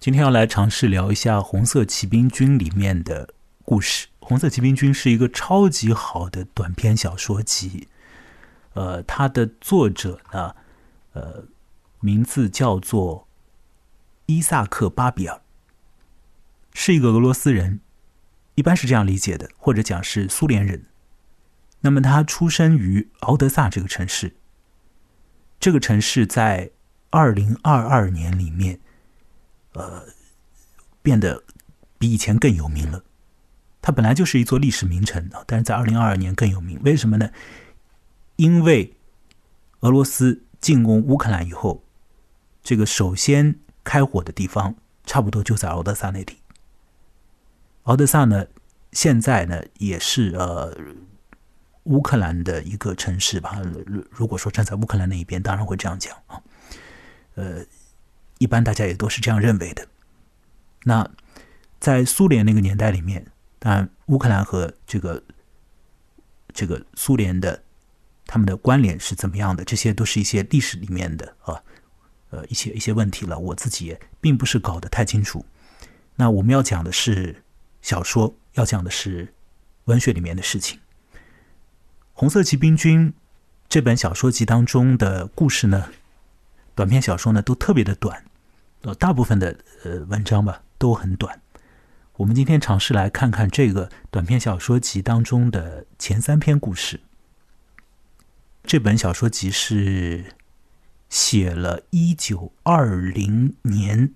今天要来尝试聊一下《红色骑兵军》里面的故事。《红色骑兵军》是一个超级好的短篇小说集，呃，它的作者呢，呃，名字叫做伊萨克·巴比尔，是一个俄罗斯人，一般是这样理解的，或者讲是苏联人。那么他出生于敖德萨这个城市，这个城市在二零二二年里面。呃，变得比以前更有名了。它本来就是一座历史名城啊，但是在二零二二年更有名。为什么呢？因为俄罗斯进攻乌克兰以后，这个首先开火的地方差不多就在敖德萨那里。敖德萨呢，现在呢也是呃乌克兰的一个城市吧。如果说站在乌克兰那一边，当然会这样讲啊，呃。一般大家也都是这样认为的。那在苏联那个年代里面，当然乌克兰和这个这个苏联的他们的关联是怎么样的？这些都是一些历史里面的啊，呃，一些一些问题了。我自己也并不是搞得太清楚。那我们要讲的是小说，要讲的是文学里面的事情。《红色骑兵军》这本小说集当中的故事呢，短篇小说呢，都特别的短。呃，大部分的呃文章吧都很短。我们今天尝试来看看这个短篇小说集当中的前三篇故事。这本小说集是写了一九二零年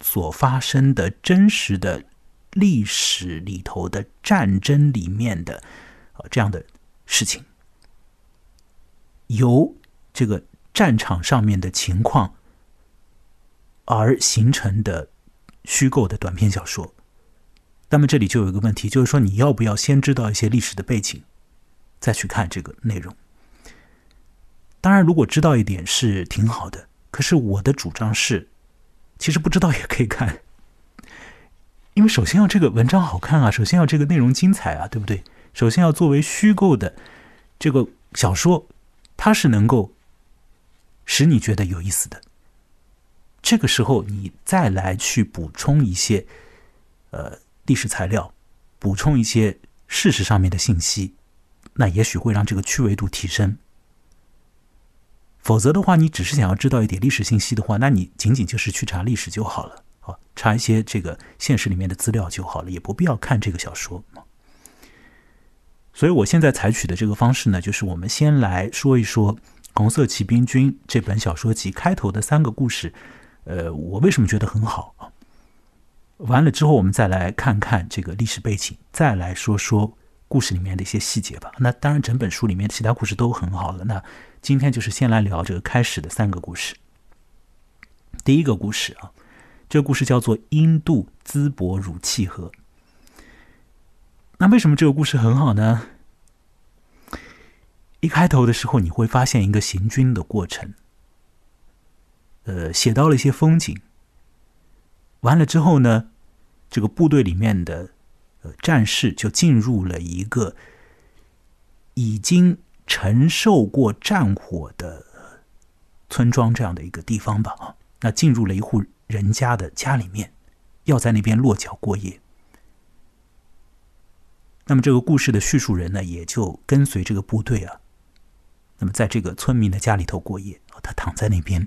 所发生的真实的历史里头的战争里面的啊这样的事情，由这个战场上面的情况。而形成的虚构的短篇小说，那么这里就有一个问题，就是说你要不要先知道一些历史的背景，再去看这个内容？当然，如果知道一点是挺好的。可是我的主张是，其实不知道也可以看，因为首先要这个文章好看啊，首先要这个内容精彩啊，对不对？首先要作为虚构的这个小说，它是能够使你觉得有意思的。这个时候，你再来去补充一些，呃，历史材料，补充一些事实上面的信息，那也许会让这个趣味度提升。否则的话，你只是想要知道一点历史信息的话，那你仅仅就是去查历史就好了，啊，查一些这个现实里面的资料就好了，也不必要看这个小说所以我现在采取的这个方式呢，就是我们先来说一说《红色骑兵军》这本小说集开头的三个故事。呃，我为什么觉得很好啊？完了之后，我们再来看看这个历史背景，再来说说故事里面的一些细节吧。那当然，整本书里面其他故事都很好了。那今天就是先来聊这个开始的三个故事。第一个故事啊，这个故事叫做印度淄博乳气河。那为什么这个故事很好呢？一开头的时候，你会发现一个行军的过程。呃，写到了一些风景。完了之后呢，这个部队里面的呃战士就进入了一个已经承受过战火的村庄这样的一个地方吧啊，那进入了一户人家的家里面，要在那边落脚过夜。那么这个故事的叙述人呢，也就跟随这个部队啊，那么在这个村民的家里头过夜他躺在那边。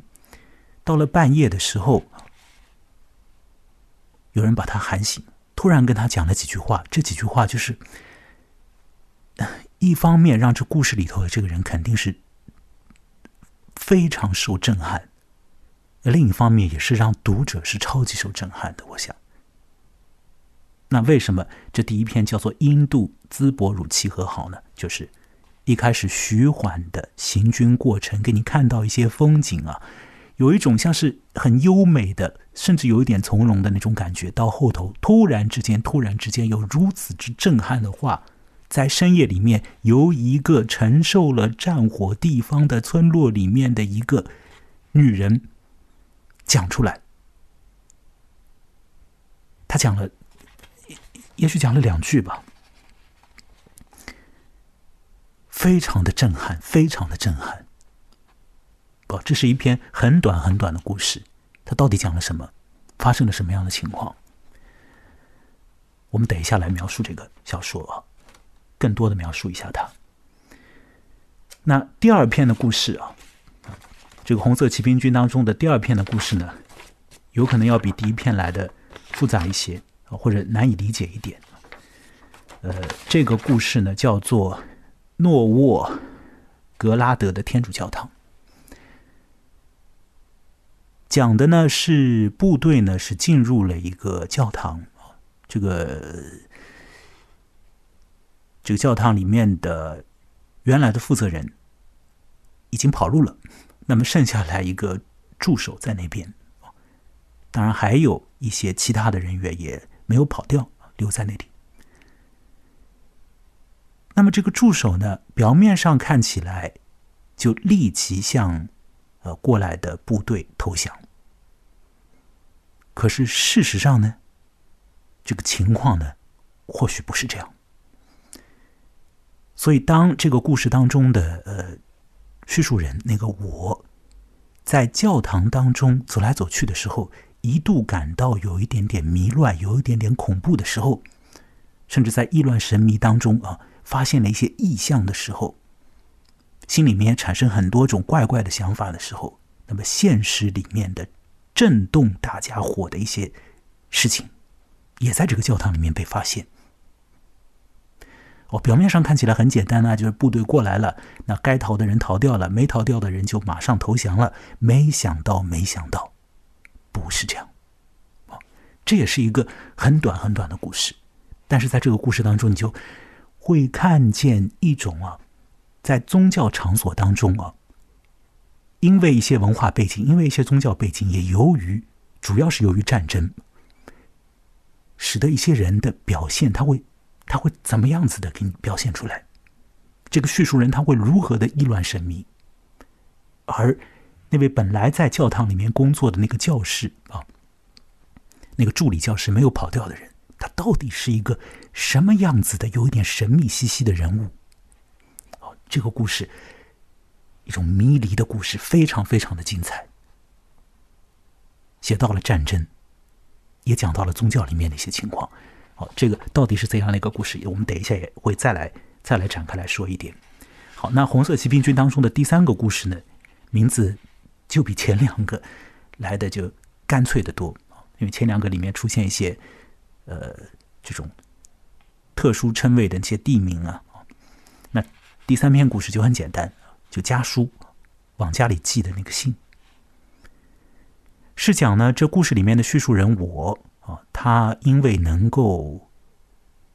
到了半夜的时候，有人把他喊醒，突然跟他讲了几句话。这几句话就是，一方面让这故事里头的这个人肯定是非常受震撼，另一方面也是让读者是超级受震撼的。我想，那为什么这第一篇叫做《印度淄博乳气和》好呢？就是一开始徐缓的行军过程，给你看到一些风景啊。有一种像是很优美的，甚至有一点从容的那种感觉。到后头，突然之间，突然之间有如此之震撼的话，在深夜里面，由一个承受了战火地方的村落里面的一个女人讲出来。她讲了，也许讲了两句吧，非常的震撼，非常的震撼。哦，这是一篇很短很短的故事，它到底讲了什么？发生了什么样的情况？我们等一下来描述这个小说啊，更多的描述一下它。那第二篇的故事啊，这个红色骑兵军当中的第二篇的故事呢，有可能要比第一篇来的复杂一些或者难以理解一点。呃，这个故事呢叫做诺沃格拉德的天主教堂，讲的呢是部队呢是进入了一个教堂这个这个教堂里面的原来的负责人。已经跑路了，那么剩下来一个助手在那边，当然还有一些其他的人员也没有跑掉，留在那里。那么这个助手呢，表面上看起来就立即向过来的部队投降，可是事实上呢，这个情况呢，或许不是这样。所以当这个故事当中的呃。叙述人那个我，在教堂当中走来走去的时候，一度感到有一点点迷乱，有一点点恐怖的时候，甚至在意乱神迷当中啊，发现了一些异象的时候，心里面产生很多种怪怪的想法的时候，那么现实里面的震动大家伙的一些事情，也在这个教堂里面被发现。哦，表面上看起来很简单啊，就是部队过来了，那该逃的人逃掉了，没逃掉的人就马上投降了。没想到，没想到，不是这样。哦，这也是一个很短很短的故事，但是在这个故事当中，你就会看见一种啊，在宗教场所当中啊，因为一些文化背景，因为一些宗教背景，也由于主要是由于战争，使得一些人的表现他会。他会怎么样子的给你表现出来？这个叙述人他会如何的意乱神迷？而那位本来在教堂里面工作的那个教师啊，那个助理教师没有跑掉的人，他到底是一个什么样子的？有一点神秘兮兮的人物。这个故事，一种迷离的故事，非常非常的精彩，写到了战争，也讲到了宗教里面的一些情况。好，这个到底是怎样的一个故事？我们等一下也会再来再来展开来说一点。好，那红色骑兵军当中的第三个故事呢，名字就比前两个来的就干脆的多因为前两个里面出现一些呃这种特殊称谓的那些地名啊，第三篇故事就很简单，就家书往家里寄的那个信，是讲呢这故事里面的叙述人我。啊，他因为能够，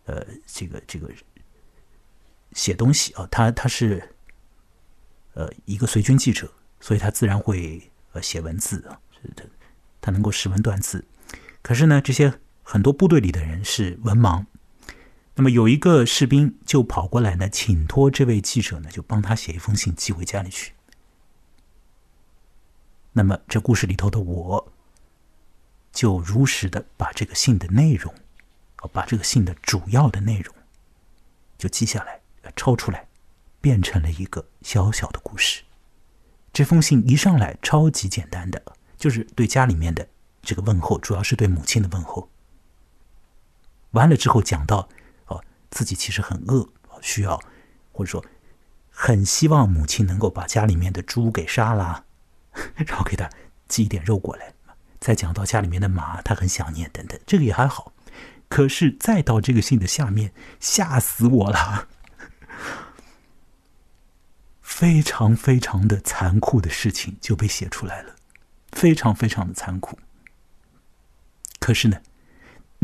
呃，这个这个写东西啊，他他是呃一个随军记者，所以他自然会呃写文字啊，他他能够识文断字。可是呢，这些很多部队里的人是文盲，那么有一个士兵就跑过来呢，请托这位记者呢，就帮他写一封信寄回家里去。那么这故事里头的我。就如实的把这个信的内容，把这个信的主要的内容，就记下来，抄出来，变成了一个小小的故事。这封信一上来超级简单的，就是对家里面的这个问候，主要是对母亲的问候。完了之后讲到，自己其实很饿，需要或者说很希望母亲能够把家里面的猪给杀了，然后给他寄一点肉过来。再讲到家里面的马，他很想念，等等，这个也还好。可是再到这个信的下面，吓死我了！非常非常的残酷的事情就被写出来了，非常非常的残酷。可是呢，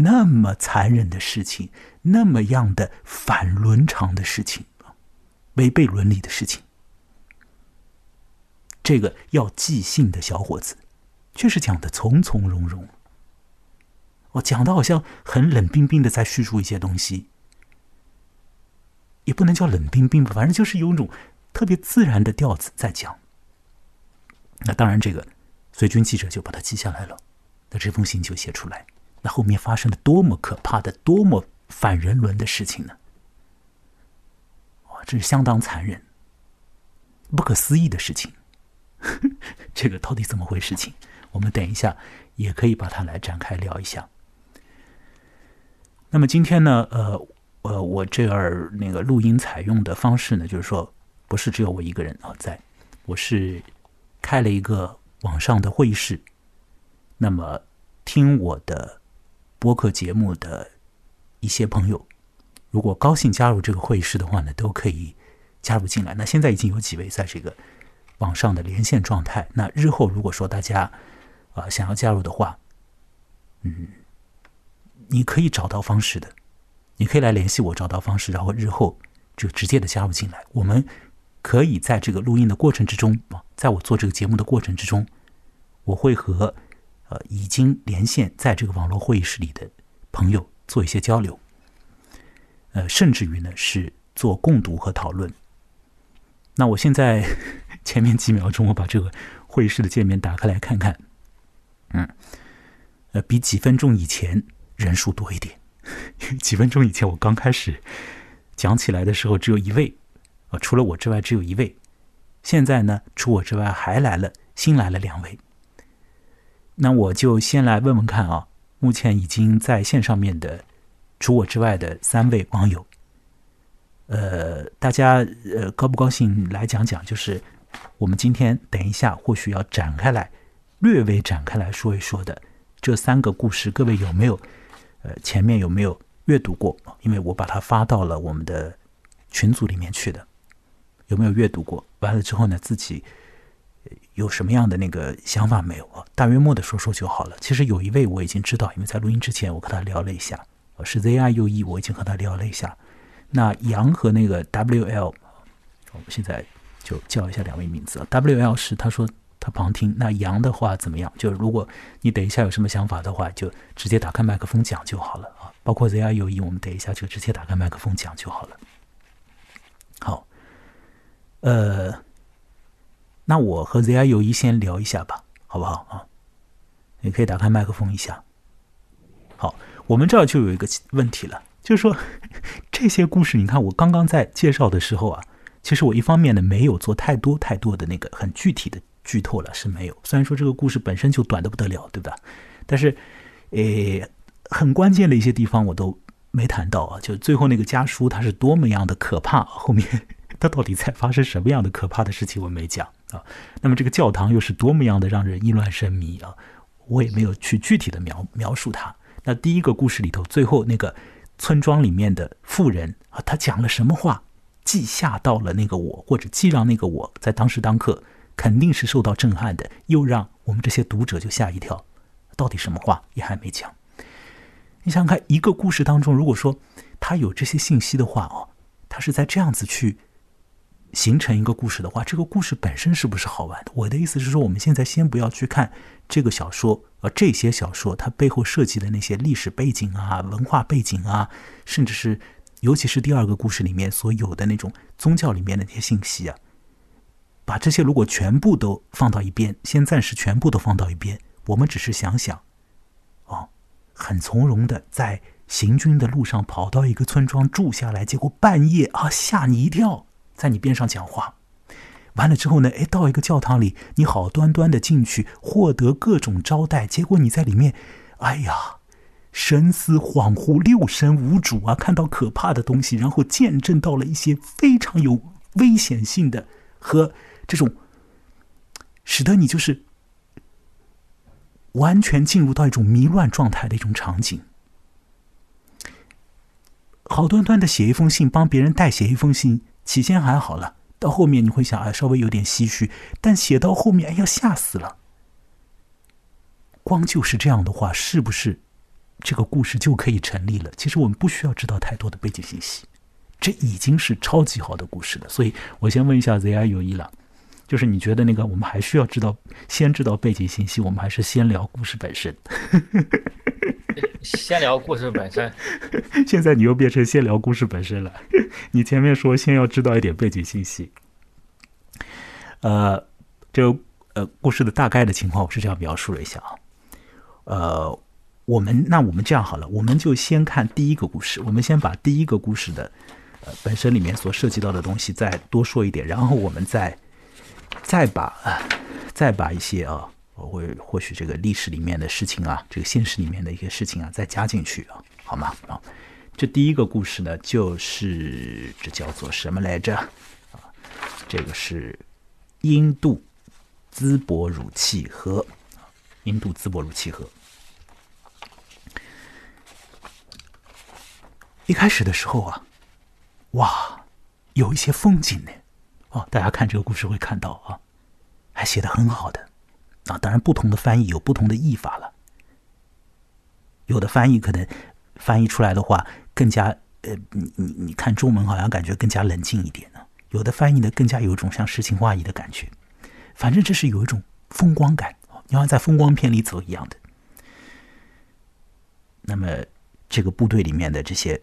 那么残忍的事情，那么样的反伦常的事情，违背伦理的事情，这个要寄信的小伙子。却是讲的从从容容，我讲的好像很冷冰冰的在叙述一些东西，也不能叫冷冰冰吧，反正就是有一种特别自然的调子在讲。那当然，这个随军记者就把它记下来了，那这封信就写出来。那后面发生了多么可怕的、多么反人伦的事情呢？哇，这是相当残忍、不可思议的事情。这个到底怎么回事？情？我们等一下也可以把它来展开聊一下。那么今天呢，呃呃，我这儿那个录音采用的方式呢，就是说不是只有我一个人啊，在我是开了一个网上的会议室。那么听我的播客节目的一些朋友，如果高兴加入这个会议室的话呢，都可以加入进来。那现在已经有几位在这个网上的连线状态。那日后如果说大家啊想要加入的话，嗯。你可以找到方式的，你可以来联系我，找到方式，然后日后就直接的加入进来。我们可以在这个录音的过程之中，在我做这个节目的过程之中，我会和呃已经连线在这个网络会议室里的朋友做一些交流，呃，甚至于呢是做共读和讨论。那我现在 前面几秒钟，我把这个会议室的界面打开来看看，嗯，呃，比几分钟以前。人数多一点，几分钟以前我刚开始讲起来的时候只有一位，啊，除了我之外只有一位。现在呢，除我之外还来了，新来了两位。那我就先来问问看啊，目前已经在线上面的，除我之外的三位网友，呃，大家呃高不高兴来讲讲？就是我们今天等一下或许要展开来，略微展开来说一说的这三个故事，各位有没有？呃，前面有没有阅读过？因为我把它发到了我们的群组里面去的，有没有阅读过？完了之后呢，自己有什么样的那个想法没有啊？大约末的说说就好了。其实有一位我已经知道，因为在录音之前我和他聊了一下，是 ZIUE，我已经和他聊了一下。那杨和那个 WL，我们现在就叫一下两位名字。WL 是他说。他旁听，那杨的话怎么样？就如果你等一下有什么想法的话，就直接打开麦克风讲就好了啊。包括 ZIUE，，我们等一下就直接打开麦克风讲就好了。好，呃，那我和 ZI 有意先聊一下吧，好不好啊？你可以打开麦克风一下。好，我们这儿就有一个问题了，就是说 这些故事，你看我刚刚在介绍的时候啊，其实我一方面呢没有做太多太多的那个很具体的。剧透了是没有，虽然说这个故事本身就短的不得了，对吧？但是，诶，很关键的一些地方我都没谈到啊。就最后那个家书，它是多么样的可怕，后面它到底在发生什么样的可怕的事情，我没讲啊。那么这个教堂又是多么样的让人意乱神迷啊，我也没有去具体的描描述它。那第一个故事里头，最后那个村庄里面的妇人啊，他讲了什么话，既吓到了那个我，或者既让那个我在当时当刻。肯定是受到震撼的，又让我们这些读者就吓一跳。到底什么话也还没讲。你想想看，一个故事当中，如果说他有这些信息的话哦，他是在这样子去形成一个故事的话，这个故事本身是不是好玩的？我的意思是说，我们现在先不要去看这个小说，而这些小说它背后涉及的那些历史背景啊、文化背景啊，甚至是尤其是第二个故事里面所有的那种宗教里面的那些信息啊。把这些如果全部都放到一边，先暂时全部都放到一边，我们只是想想，哦，很从容的在行军的路上跑到一个村庄住下来，结果半夜啊吓你一跳，在你边上讲话，完了之后呢，哎，到一个教堂里，你好端端的进去，获得各种招待，结果你在里面，哎呀，神思恍惚，六神无主啊，看到可怕的东西，然后见证到了一些非常有危险性的和。这种使得你就是完全进入到一种迷乱状态的一种场景，好端端的写一封信，帮别人代写一封信，起先还好了，到后面你会想，啊，稍微有点唏嘘，但写到后面，哎呀，吓死了！光就是这样的话，是不是这个故事就可以成立了？其实我们不需要知道太多的背景信息，这已经是超级好的故事了。所以我先问一下 ZI 有意了。就是你觉得那个，我们还需要知道，先知道背景信息，我们还是先聊故事本身。先聊故事本身。现在你又变成先聊故事本身了。你前面说先要知道一点背景信息。呃，这个呃故事的大概的情况，我是这样描述了一下啊。呃，我们那我们这样好了，我们就先看第一个故事，我们先把第一个故事的呃本身里面所涉及到的东西再多说一点，然后我们再。再把啊，再把一些啊，我会或许这个历史里面的事情啊，这个现实里面的一些事情啊，再加进去啊，好吗？啊，这第一个故事呢，就是这叫做什么来着？啊，这个是印度淄博乳契河，印度淄博乳契河。一开始的时候啊，哇，有一些风景呢。哦，大家看这个故事会看到啊，还写的很好的。啊，当然不同的翻译有不同的译法了。有的翻译可能翻译出来的话更加呃，你你你看中文好像感觉更加冷静一点呢。有的翻译呢更加有一种像诗情画意的感觉。反正这是有一种风光感，你像在风光片里走一样的。那么这个部队里面的这些。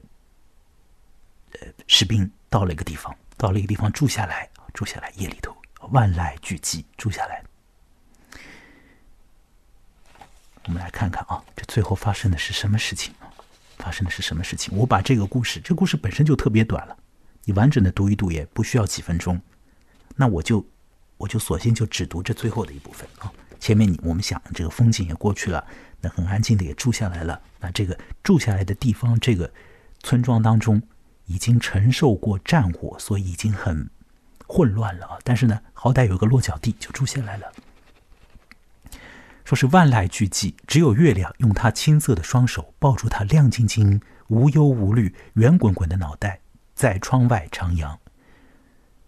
呃，士兵到了一个地方，到了一个地方住下来，住下来夜里头万籁俱寂，住下来。我们来看看啊，这最后发生的是什么事情啊？发生的是什么事情？我把这个故事，这故事本身就特别短了，你完整的读一读也不需要几分钟。那我就我就索性就只读这最后的一部分啊。前面你我们想这个风景也过去了，那很安静的也住下来了。那这个住下来的地方，这个村庄当中。已经承受过战火，所以已经很混乱了啊！但是呢，好歹有个落脚地，就住下来了。说是万籁俱寂，只有月亮用他青色的双手抱住他亮晶晶、无忧无虑、圆滚滚的脑袋，在窗外徜徉。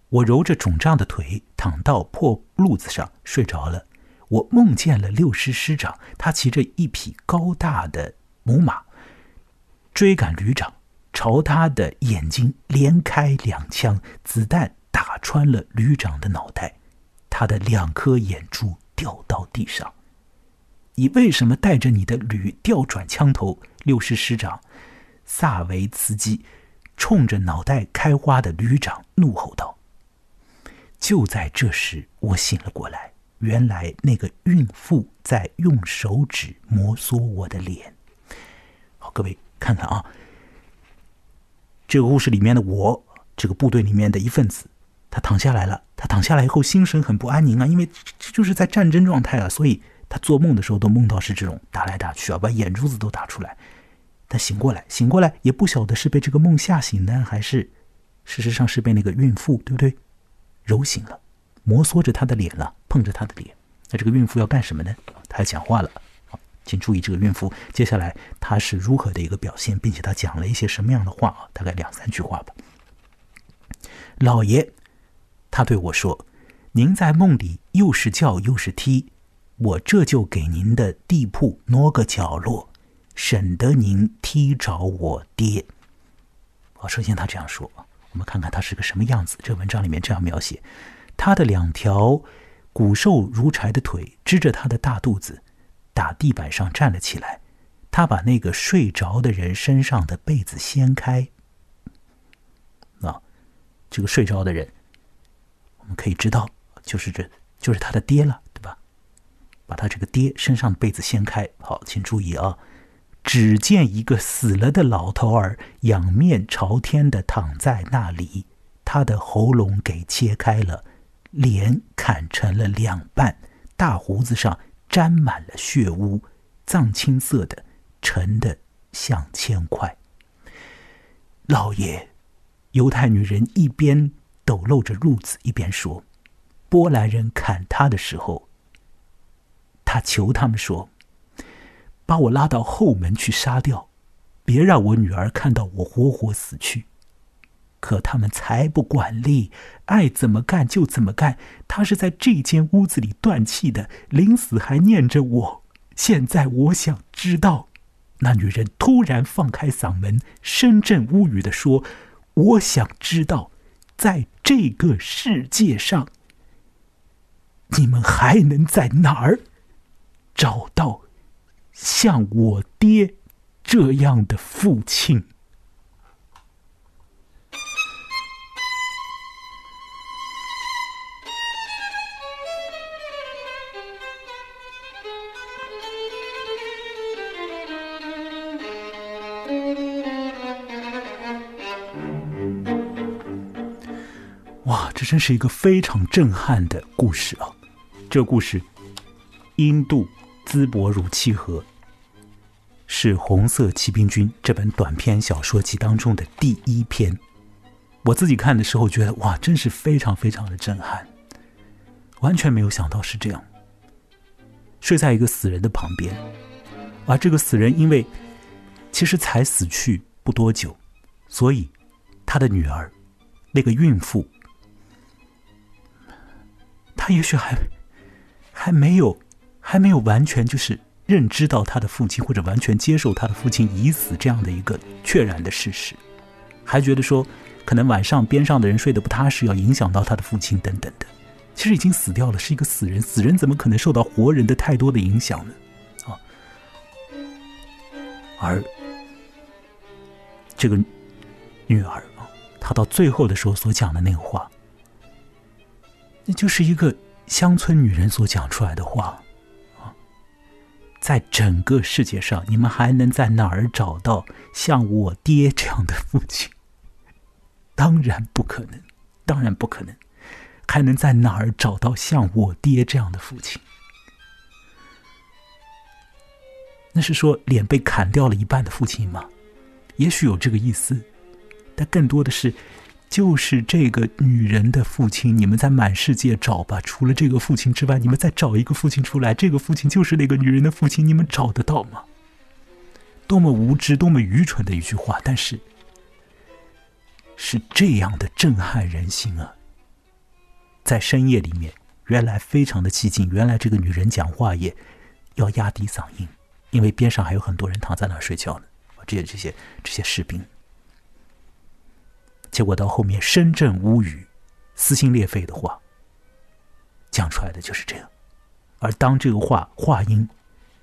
我揉着肿胀的腿，躺到破褥子上睡着了。我梦见了六师师长，他骑着一匹高大的母马，追赶旅长。朝他的眼睛连开两枪，子弹打穿了旅长的脑袋，他的两颗眼珠掉到地上。你为什么带着你的旅调转枪头？六师师长萨维茨基冲着脑袋开花的旅长怒吼道。就在这时，我醒了过来，原来那个孕妇在用手指摩挲我的脸。好，各位看看啊。这个故事里面的我，这个部队里面的一份子，他躺下来了。他躺下来以后，心神很不安宁啊，因为这就是在战争状态啊，所以他做梦的时候都梦到是这种打来打去啊，把眼珠子都打出来。他醒过来，醒过来也不晓得是被这个梦吓醒呢，还是事实上是被那个孕妇，对不对？揉醒了，摩挲着他的脸了，碰着他的脸。那这个孕妇要干什么呢？她要讲话了。请注意这个孕妇接下来她是如何的一个表现，并且她讲了一些什么样的话啊？大概两三句话吧。老爷，他对我说：“您在梦里又是叫又是踢，我这就给您的地铺挪个角落，省得您踢着我爹。”啊，首先他这样说，我们看看他是个什么样子。这文章里面这样描写：他的两条骨瘦如柴的腿支着他的大肚子。打地板上站了起来，他把那个睡着的人身上的被子掀开。啊，这个睡着的人，我们可以知道，就是这就是他的爹了，把他这个爹身上的被子掀开。好，请注意啊，只见一个死了的老头儿仰面朝天的躺在那里，他的喉咙给切开了，脸砍成了两半，大胡子上。沾满了血污，藏青色的，沉的像铅块。老爷，犹太女人一边抖露着褥子，一边说：“波兰人砍他的时候，他求他们说，把我拉到后门去杀掉，别让我女儿看到我活活死去。”可他们才不管理，爱怎么干就怎么干。他是在这间屋子里断气的，临死还念着我。现在我想知道，那女人突然放开嗓门，声震屋宇的说：“我想知道，在这个世界上，你们还能在哪儿找到像我爹这样的父亲？”哇，这真是一个非常震撼的故事啊！这故事印度淄博如契合，是《红色骑兵军》这本短篇小说集当中的第一篇。我自己看的时候觉得，哇，真是非常非常的震撼，完全没有想到是这样。睡在一个死人的旁边，而这个死人因为其实才死去不多久，所以他的女儿，那个孕妇，她也许还还没有还没有完全就是认知到他的父亲或者完全接受他的父亲已死这样的一个确然的事实，还觉得说可能晚上边上的人睡得不踏实，要影响到他的父亲等等的。其实已经死掉了，是一个死人。死人怎么可能受到活人的太多的影响呢？啊，而这个女儿啊，她到最后的时候所讲的那个话，那就是一个乡村女人所讲出来的话。在整个世界上，你们还能在哪儿找到像我爹这样的父亲？当然不可能，当然不可能。还能在哪儿找到像我爹这样的父亲？那是说脸被砍掉了一半的父亲吗？也许有这个意思，但更多的是，就是这个女人的父亲。你们在满世界找吧，除了这个父亲之外，你们再找一个父亲出来。这个父亲就是那个女人的父亲，你们找得到吗？多么无知、多么愚蠢的一句话，但是是这样的震撼人心啊！在深夜里面，原来非常的寂静。原来这个女人讲话也要压低嗓音，因为边上还有很多人躺在那儿睡觉呢。这些这些这些士兵，结果到后面声震屋宇、撕心裂肺的话讲出来的就是这样。而当这个话话音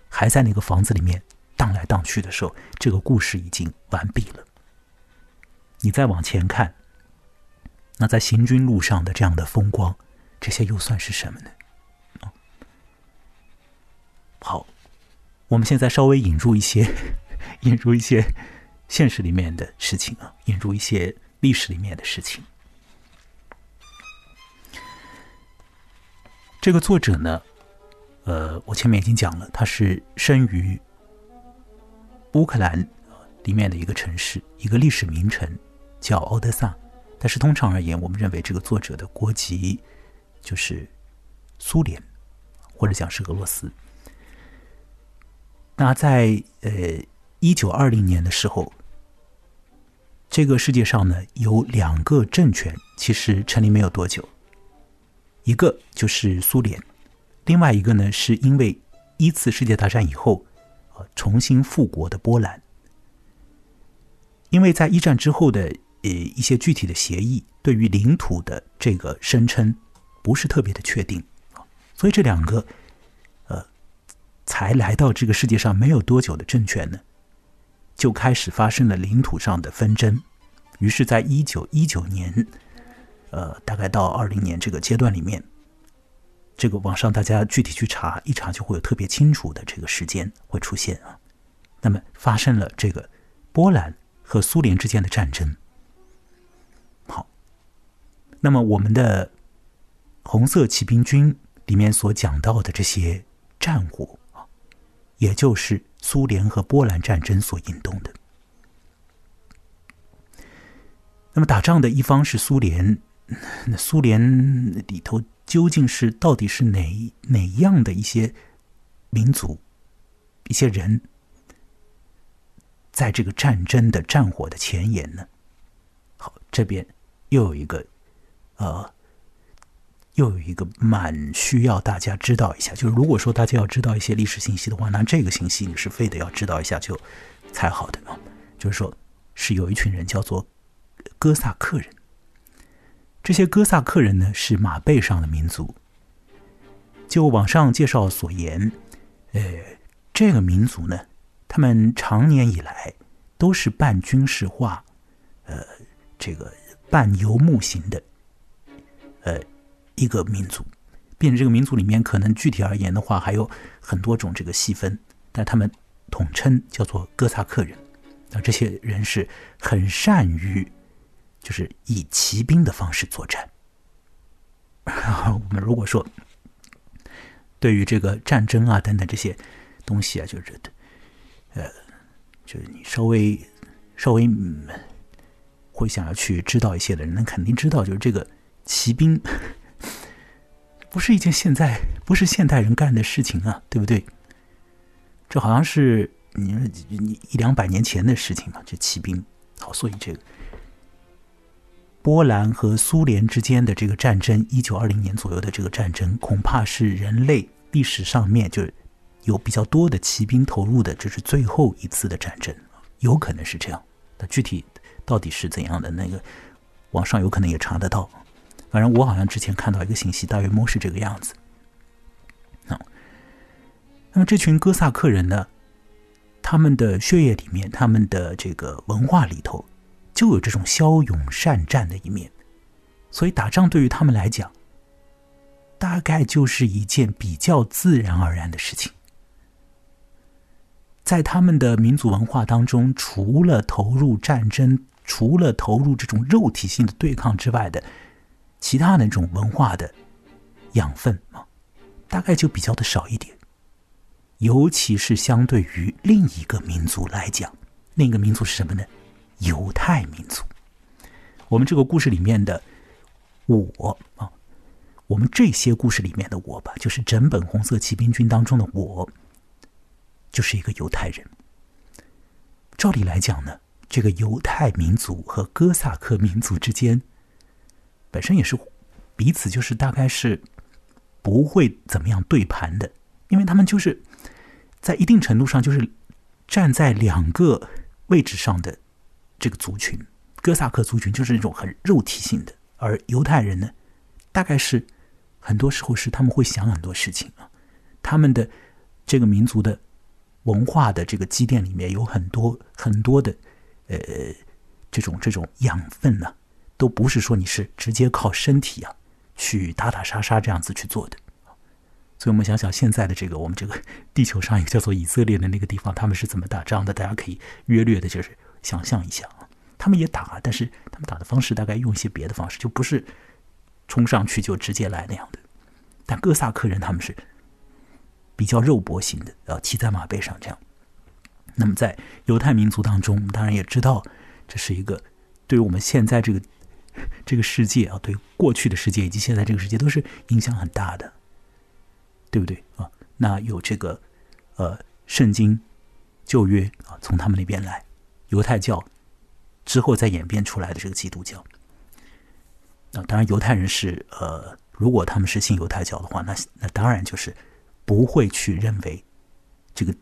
还在那个房子里面荡来荡去的时候，这个故事已经完毕了。你再往前看。那在行军路上的这样的风光，这些又算是什么呢？好，我们现在稍微引入一些，引入一些现实里面的事情啊，引入一些历史里面的事情。这个作者呢，呃，我前面已经讲了，他是生于乌克兰里面的一个城市，一个历史名城，叫奥德萨。但是通常而言，我们认为这个作者的国籍就是苏联，或者讲是俄罗斯。那在呃一九二零年的时候，这个世界上呢有两个政权，其实成立没有多久，一个就是苏联，另外一个呢是因为一次世界大战以后呃重新复国的波兰，因为在一战之后的。呃，一些具体的协议对于领土的这个声称不是特别的确定，所以这两个呃才来到这个世界上没有多久的政权呢，就开始发生了领土上的纷争。于是，在一九一九年，呃，大概到二零年这个阶段里面，这个网上大家具体去查一查，就会有特别清楚的这个时间会出现啊。那么，发生了这个波兰和苏联之间的战争。好那么，我们的红色骑兵军里面所讲到的这些战火啊，也就是苏联和波兰战争所引动的。那么，打仗的一方是苏联，那苏联里头究竟是到底是哪哪样的一些民族、一些人，在这个战争的战火的前沿呢？好，这边又有一个。呃，又有一个蛮需要大家知道一下，就是如果说大家要知道一些历史信息的话，那这个信息你是非得要知道一下就才好的啊。就是说，是有一群人叫做哥萨克人，这些哥萨克人呢是马背上的民族。就网上介绍所言，呃，这个民族呢，他们长年以来都是半军事化，呃，这个半游牧型的。呃，一个民族，并且这个民族里面可能具体而言的话，还有很多种这个细分，但他们统称叫做哥萨克人。那这些人是很善于，就是以骑兵的方式作战。我们如果说对于这个战争啊等等这些东西啊，就是呃，就是你稍微稍微会想要去知道一些的人，那肯定知道，就是这个骑兵不是一件现在不是现代人干的事情啊，对不对？这好像是你你一两百年前的事情嘛，这骑兵。好，所以这个波兰和苏联之间的这个战争，一九二零年左右的这个战争，恐怕是人类历史上面就是有比较多的骑兵投入的，这是最后一次的战争，有可能是这样。那具体到底是怎样的？那个网上有可能也查得到。反正我好像之前看到一个信息，大约摸是这个样子。那么这群哥萨克人呢？他们的血液里面，他们的这个文化里头，就有这种骁勇善战的一面，所以打仗对于他们来讲，大概就是一件比较自然而然的事情。在他们的民族文化当中，除了投入战争，除了投入这种肉体性的对抗之外的，其他那种文化的养分啊，大概就比较的少一点。尤其是相对于另一个民族来讲，另一个民族是什么呢？犹太民族。我们这个故事里面的我啊，我们这些故事里面的我吧，就是整本《红色骑兵军》当中的我，就是一个犹太人。照理来讲呢，这个犹太民族和哥萨克民族之间，本身也是彼此就是大概是不会怎么样对盘的，因为他们就是。在一定程度上，就是站在两个位置上的这个族群，哥萨克族群就是那种很肉体性的，而犹太人呢，大概是很多时候是他们会想很多事情啊，他们的这个民族的文化的这个积淀里面有很多很多的呃这种这种养分呢，都不是说你是直接靠身体啊去打打杀杀这样子去做的。所以我们想想现在的这个我们这个地球上一个叫做以色列的那个地方，他们是怎么打仗的？大家可以约略的，就是想象一下啊。他们也打，但是他们打的方式大概用一些别的方式，就不是冲上去就直接来那样的。但哥萨克人他们是比较肉搏型的，呃，骑在马背上这样。那么在犹太民族当中，我们当然也知道，这是一个对于我们现在这个这个世界啊，对过去的世界以及现在这个世界都是影响很大的。对不对啊？那有这个，呃，圣经旧约啊，从他们那边来，犹太教之后再演变出来的这个基督教。啊，当然犹太人是呃，如果他们是信犹太教的话，那那当然就是不会去认为这个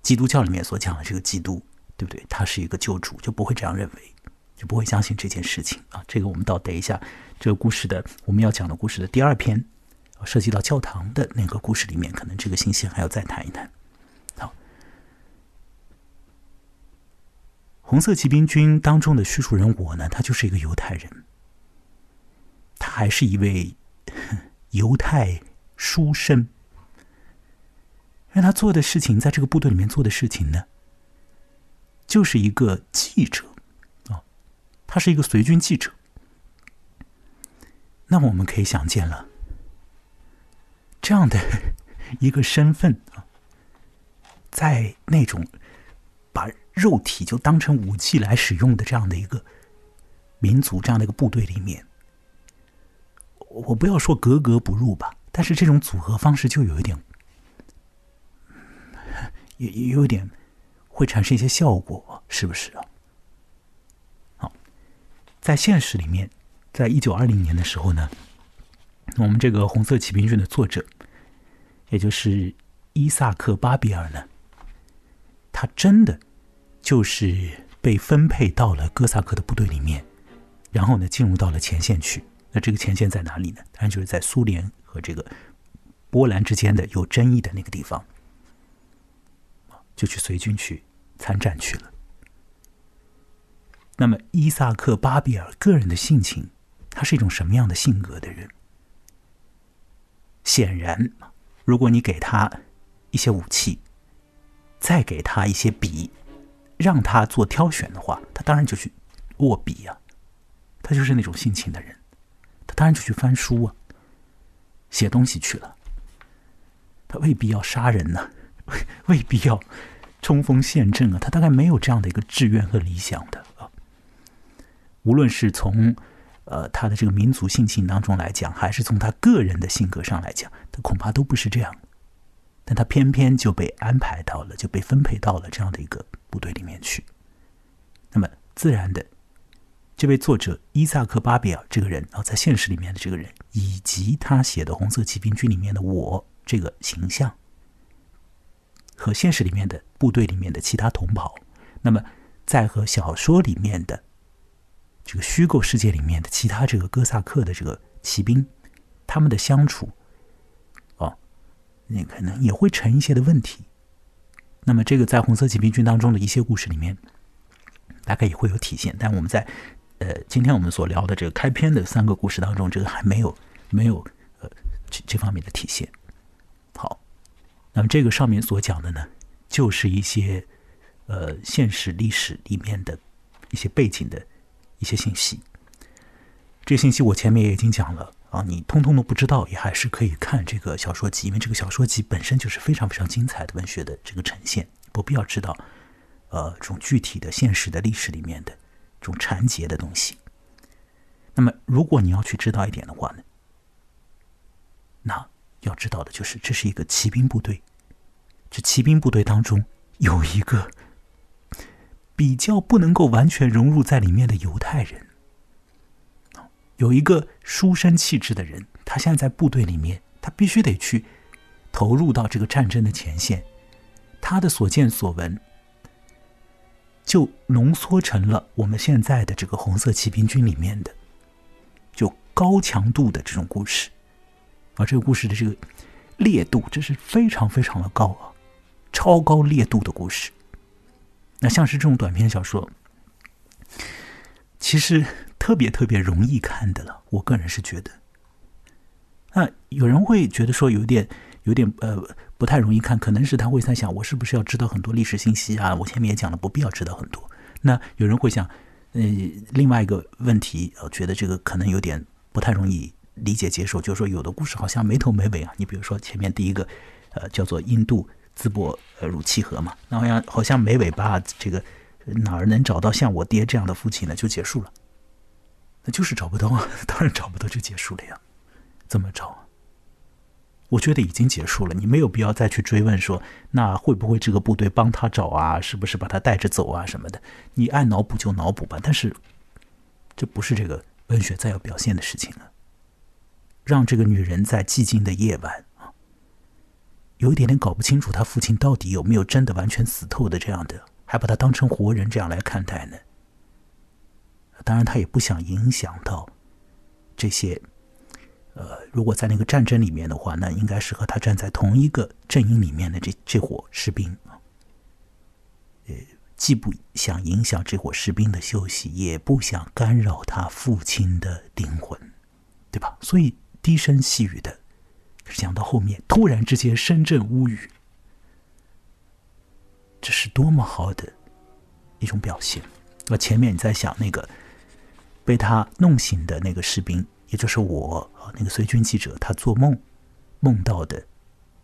基督教里面所讲的这个基督，对不对？他是一个救主，就不会这样认为，就不会相信这件事情啊。这个我们到等一下这个故事的我们要讲的故事的第二篇。涉及到教堂的那个故事里面，可能这个信息还要再谈一谈。好，红色骑兵军当中的叙述人我呢，他就是一个犹太人，他还是一位犹太书生。让他做的事情，在这个部队里面做的事情呢，就是一个记者，他是一个随军记者。那么我们可以想见了。这样的一个身份啊，在那种把肉体就当成武器来使用的这样的一个民族、这样的一个部队里面，我不要说格格不入吧，但是这种组合方式就有一点，也也有点会产生一些效果，是不是啊？在现实里面，在一九二零年的时候呢，我们这个《红色骑兵军》的作者。也就是伊萨克·巴比尔呢，他真的就是被分配到了哥萨克的部队里面，然后呢进入到了前线去。那这个前线在哪里呢？当然就是在苏联和这个波兰之间的有争议的那个地方，就去随军去参战去了。那么伊萨克·巴比尔个人的性情，他是一种什么样的性格的人？显然。如果你给他一些武器，再给他一些笔，让他做挑选的话，他当然就去握笔呀。他就是那种性情的人，他当然就去翻书啊，写东西去了。他未必要杀人呢，未必要冲锋陷阵啊，他大概没有这样的一个志愿和理想的。无论是从呃他的这个民族性情当中来讲，还是从他个人的性格上来讲，他恐怕都不是这样。但他偏偏就被安排到了，就被分配到了这样的一个部队里面去。那么自然的，这位作者伊萨克·巴比尔这个人啊，在现实里面的这个人，以及他写的《红色骑兵军》里面的我这个形象，和现实里面的部队里面的其他同袍，那么在和小说里面的这个虚构世界里面的其他这个哥萨克的这个骑兵，他们的相处。你可能也会成一些的问题，那么这个在红色骑兵军当中的一些故事里面，大概也会有体现。但我们在呃今天我们所聊的这个开篇的三个故事当中，这个还没有没有呃这这方面的体现。好，那么这个上面所讲的呢，就是一些呃现实历史里面的一些背景的一些信息。这信息我前面也已经讲了。啊，你通通都不知道，也还是可以看这个小说集，因为这个小说集本身就是非常非常精彩的文学的这个呈现，不必要知道，呃，这种具体的现实的历史里面的这种缠结的东西。那么，如果你要去知道一点的话呢，那要知道的就是这是一个骑兵部队，这骑兵部队当中有一个比较不能够完全融入在里面的犹太人。有一个书生气质的人，他现在在部队里面，他必须得去投入到这个战争的前线。他的所见所闻，就浓缩成了我们现在的这个红色骑兵军里面的，就高强度的这种故事。而这个故事的这个烈度，这是非常非常的高啊，超高烈度的故事。那像是这种短篇小说，其实。特别特别容易看的了，我个人是觉得。那有人会觉得说有点有点呃不太容易看，可能是他会在想我是不是要知道很多历史信息啊？我前面也讲了，不必要知道很多。那有人会想，呃，另外一个问题，呃，觉得这个可能有点不太容易理解接受，就是说有的故事好像没头没尾啊。你比如说前面第一个，呃，叫做印度淄博呃乳契河嘛，那好像好像没尾巴，这个哪儿能找到像我爹这样的父亲呢？就结束了。那就是找不到啊，当然找不到就结束了呀。怎么找啊？我觉得已经结束了，你没有必要再去追问说，那会不会这个部队帮他找啊？是不是把他带着走啊什么的？你爱脑补就脑补吧。但是，这不是这个文学再要表现的事情了。让这个女人在寂静的夜晚，有一点点搞不清楚他父亲到底有没有真的完全死透的这样的，还把他当成活人这样来看待呢？当然，他也不想影响到这些。呃，如果在那个战争里面的话，那应该是和他站在同一个阵营里面的这这伙士兵。呃，既不想影响这伙士兵的休息，也不想干扰他父亲的灵魂，对吧？所以低声细语的想到后面，突然之间深圳乌语，这是多么好的一种表现。那前面你在想那个。被他弄醒的那个士兵，也就是我啊，那个随军记者，他做梦梦到的，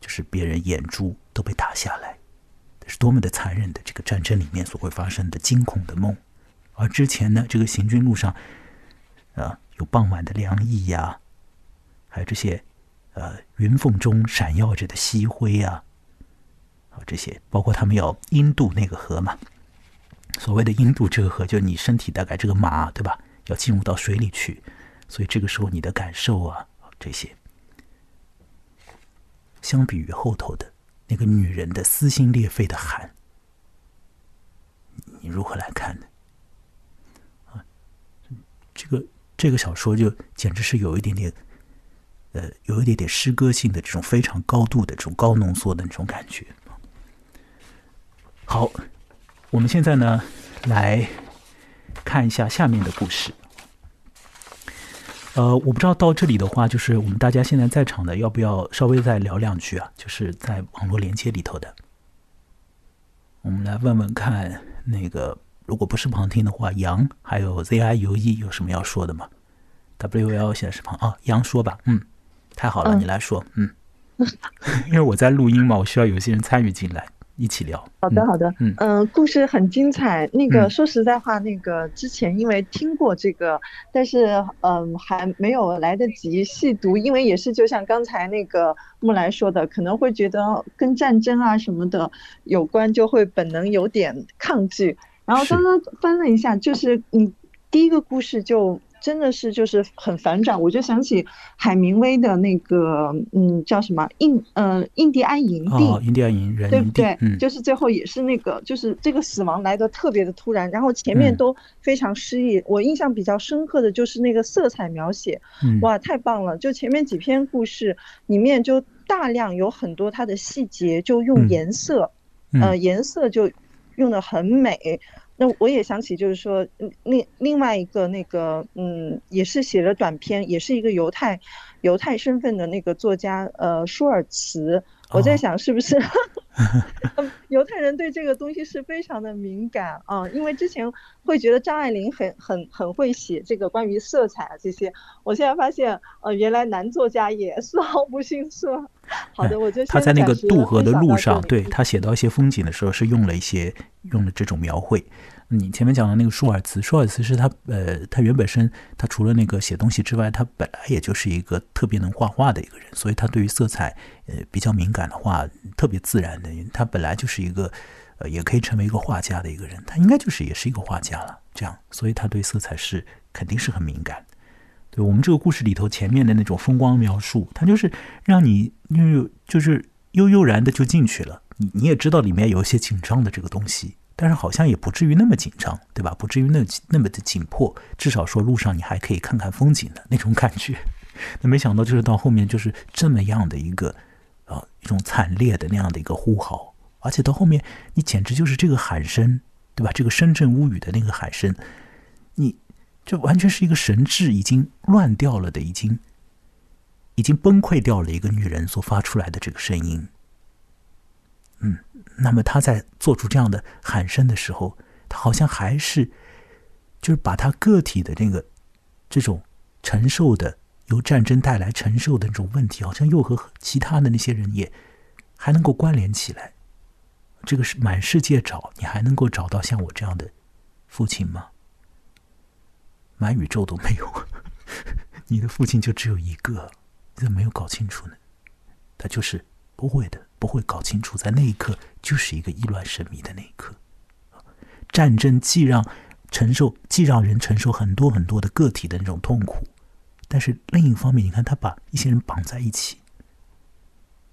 就是别人眼珠都被打下来，这是多么的残忍的这个战争里面所会发生的惊恐的梦。而之前呢，这个行军路上，啊，有傍晚的凉意呀，还有这些呃云缝中闪耀着的夕辉啊，啊，这些包括他们要阴渡那个河嘛，所谓的阴渡这个河，就是你身体大概这个马，对吧？要进入到水里去，所以这个时候你的感受啊，这些，相比于后头的那个女人的撕心裂肺的喊，你如何来看呢？啊，这个这个小说就简直是有一点点，呃，有一点点诗歌性的这种非常高度的这种高浓缩的那种感觉。好，我们现在呢来。看一下下面的故事。呃，我不知道到这里的话，就是我们大家现在在场的，要不要稍微再聊两句啊？就是在网络连接里头的，我们来问问看，那个如果不是旁听的话，杨还有 ZIUE 有什么要说的吗？WL 显示旁啊，杨说吧，嗯，太好了，你来说，嗯 因为我在录音嘛，我需要有些人参与进来。一起聊。好的，好的，嗯嗯，故事很精彩。那个说实在话，那个之前因为听过这个，但是嗯还没有来得及细读，因为也是就像刚才那个木兰说的，可能会觉得跟战争啊什么的有关，就会本能有点抗拒。然后刚刚翻了一下，就是你第一个故事就。真的是就是很反转，我就想起海明威的那个，嗯，叫什么印，呃，印第安营地，印第安营人，对不对？就是最后也是那个，就是这个死亡来的特别的突然，然后前面都非常诗意。我印象比较深刻的就是那个色彩描写，哇，太棒了！就前面几篇故事里面就大量有很多它的细节，就用颜色，呃，颜色就用的很美。那我也想起，就是说，另另外一个那个，嗯，也是写了短篇，也是一个犹太，犹太身份的那个作家，呃，舒尔茨。我在想，是不是 犹太人对这个东西是非常的敏感啊？因为之前会觉得张爱玲很很很会写这个关于色彩啊这些，我现在发现，呃，原来男作家也 丝毫不逊色。好的，我就他在那个渡河的路上，对他写到一些风景的时候，是用了一些用了这种描绘。你前面讲的那个舒尔茨，舒尔茨是他，呃，他原本身他除了那个写东西之外，他本来也就是一个特别能画画的一个人，所以他对于色彩，呃，比较敏感的话，特别自然的。他本来就是一个，呃，也可以成为一个画家的一个人，他应该就是也是一个画家了。这样，所以他对色彩是肯定是很敏感。对我们这个故事里头前面的那种风光描述，它就是让你就是悠悠然的就进去了，你你也知道里面有一些紧张的这个东西。但是好像也不至于那么紧张，对吧？不至于那那么的紧迫，至少说路上你还可以看看风景的那种感觉。那没想到就是到后面就是这么样的一个，啊，一种惨烈的那样的一个呼号，而且到后面你简直就是这个喊声，对吧？这个深圳屋宇的那个喊声，你这完全是一个神智已经乱掉了的，已经已经崩溃掉了一个女人所发出来的这个声音。嗯，那么他在做出这样的喊声的时候，他好像还是，就是把他个体的这个这种承受的由战争带来承受的那种问题，好像又和其他的那些人也还能够关联起来。这个是满世界找，你还能够找到像我这样的父亲吗？满宇宙都没有，你的父亲就只有一个，你怎么没有搞清楚呢？他就是不会的。不会搞清楚，在那一刻就是一个意乱神迷的那一刻。战争既让承受，既让人承受很多很多的个体的那种痛苦，但是另一方面，你看他把一些人绑在一起。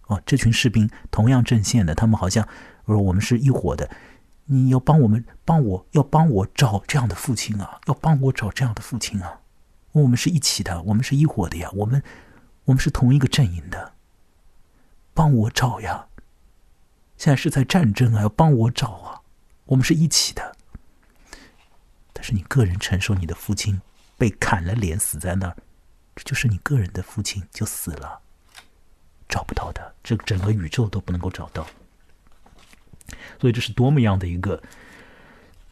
哦，这群士兵同样阵线的，他们好像说我们是一伙的，你要帮我们，帮我要帮我找这样的父亲啊，要帮我找这样的父亲啊，我们是一起的，我们是一伙的呀，我们我们是同一个阵营的。帮我找呀！现在是在战争啊，要帮我找啊！我们是一起的。但是你个人承受你的父亲被砍了脸死在那儿，这就是你个人的父亲就死了，找不到的，这整个宇宙都不能够找到。所以这是多么样的一个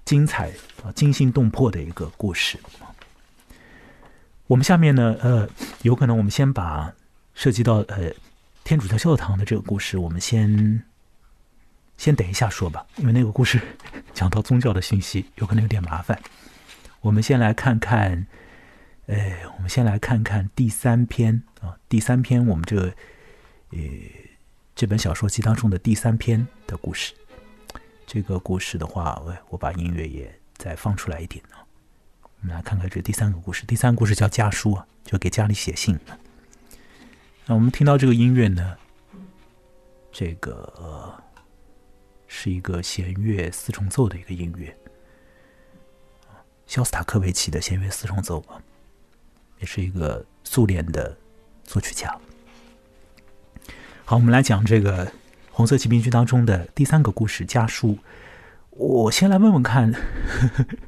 精彩啊、惊心动魄的一个故事。我们下面呢，呃，有可能我们先把涉及到呃。天主教教堂的这个故事，我们先先等一下说吧，因为那个故事讲到宗教的信息，有可能有点麻烦。我们先来看看，哎，我们先来看看第三篇啊，第三篇我们这个呃这本小说集当中的第三篇的故事。这个故事的话，我我把音乐也再放出来一点啊。我们来看看这第三个故事，第三个故事叫家书啊，就给家里写信。那我们听到这个音乐呢？这个是一个弦乐四重奏的一个音乐，肖斯塔科维奇的弦乐四重奏啊，也是一个苏联的作曲家。好，我们来讲这个《红色骑兵军》当中的第三个故事家书。我先来问问看呵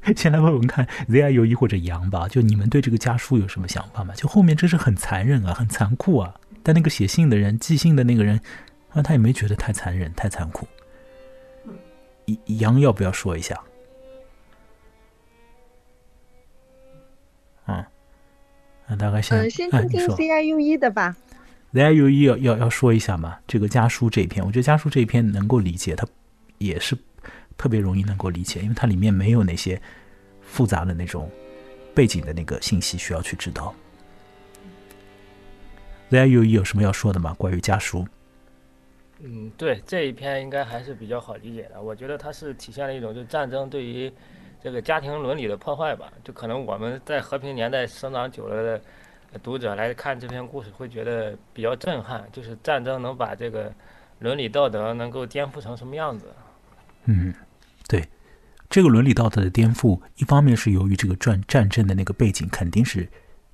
呵，先来问问看，Z I 有一或者杨吧，就你们对这个家书有什么想法吗？就后面真是很残忍啊，很残酷啊。但那个写信的人，寄信的那个人，啊，他也没觉得太残忍、太残酷。杨要不要说一下？嗯，那大概先，嗯，先听听 C I U E 的吧。大家有意要要要说一下嘛？这个家书这一篇，我觉得家书这一篇能够理解，它也是特别容易能够理解，因为它里面没有那些复杂的那种背景的那个信息需要去知道。大家有意有什么要说的吗？关于家书？嗯，对这一篇应该还是比较好理解的。我觉得它是体现了一种就战争对于这个家庭伦理的破坏吧。就可能我们在和平年代生长久了的。读者来看这篇故事会觉得比较震撼，就是战争能把这个伦理道德能够颠覆成什么样子？嗯，对，这个伦理道德的颠覆，一方面是由于这个战战争的那个背景，肯定是，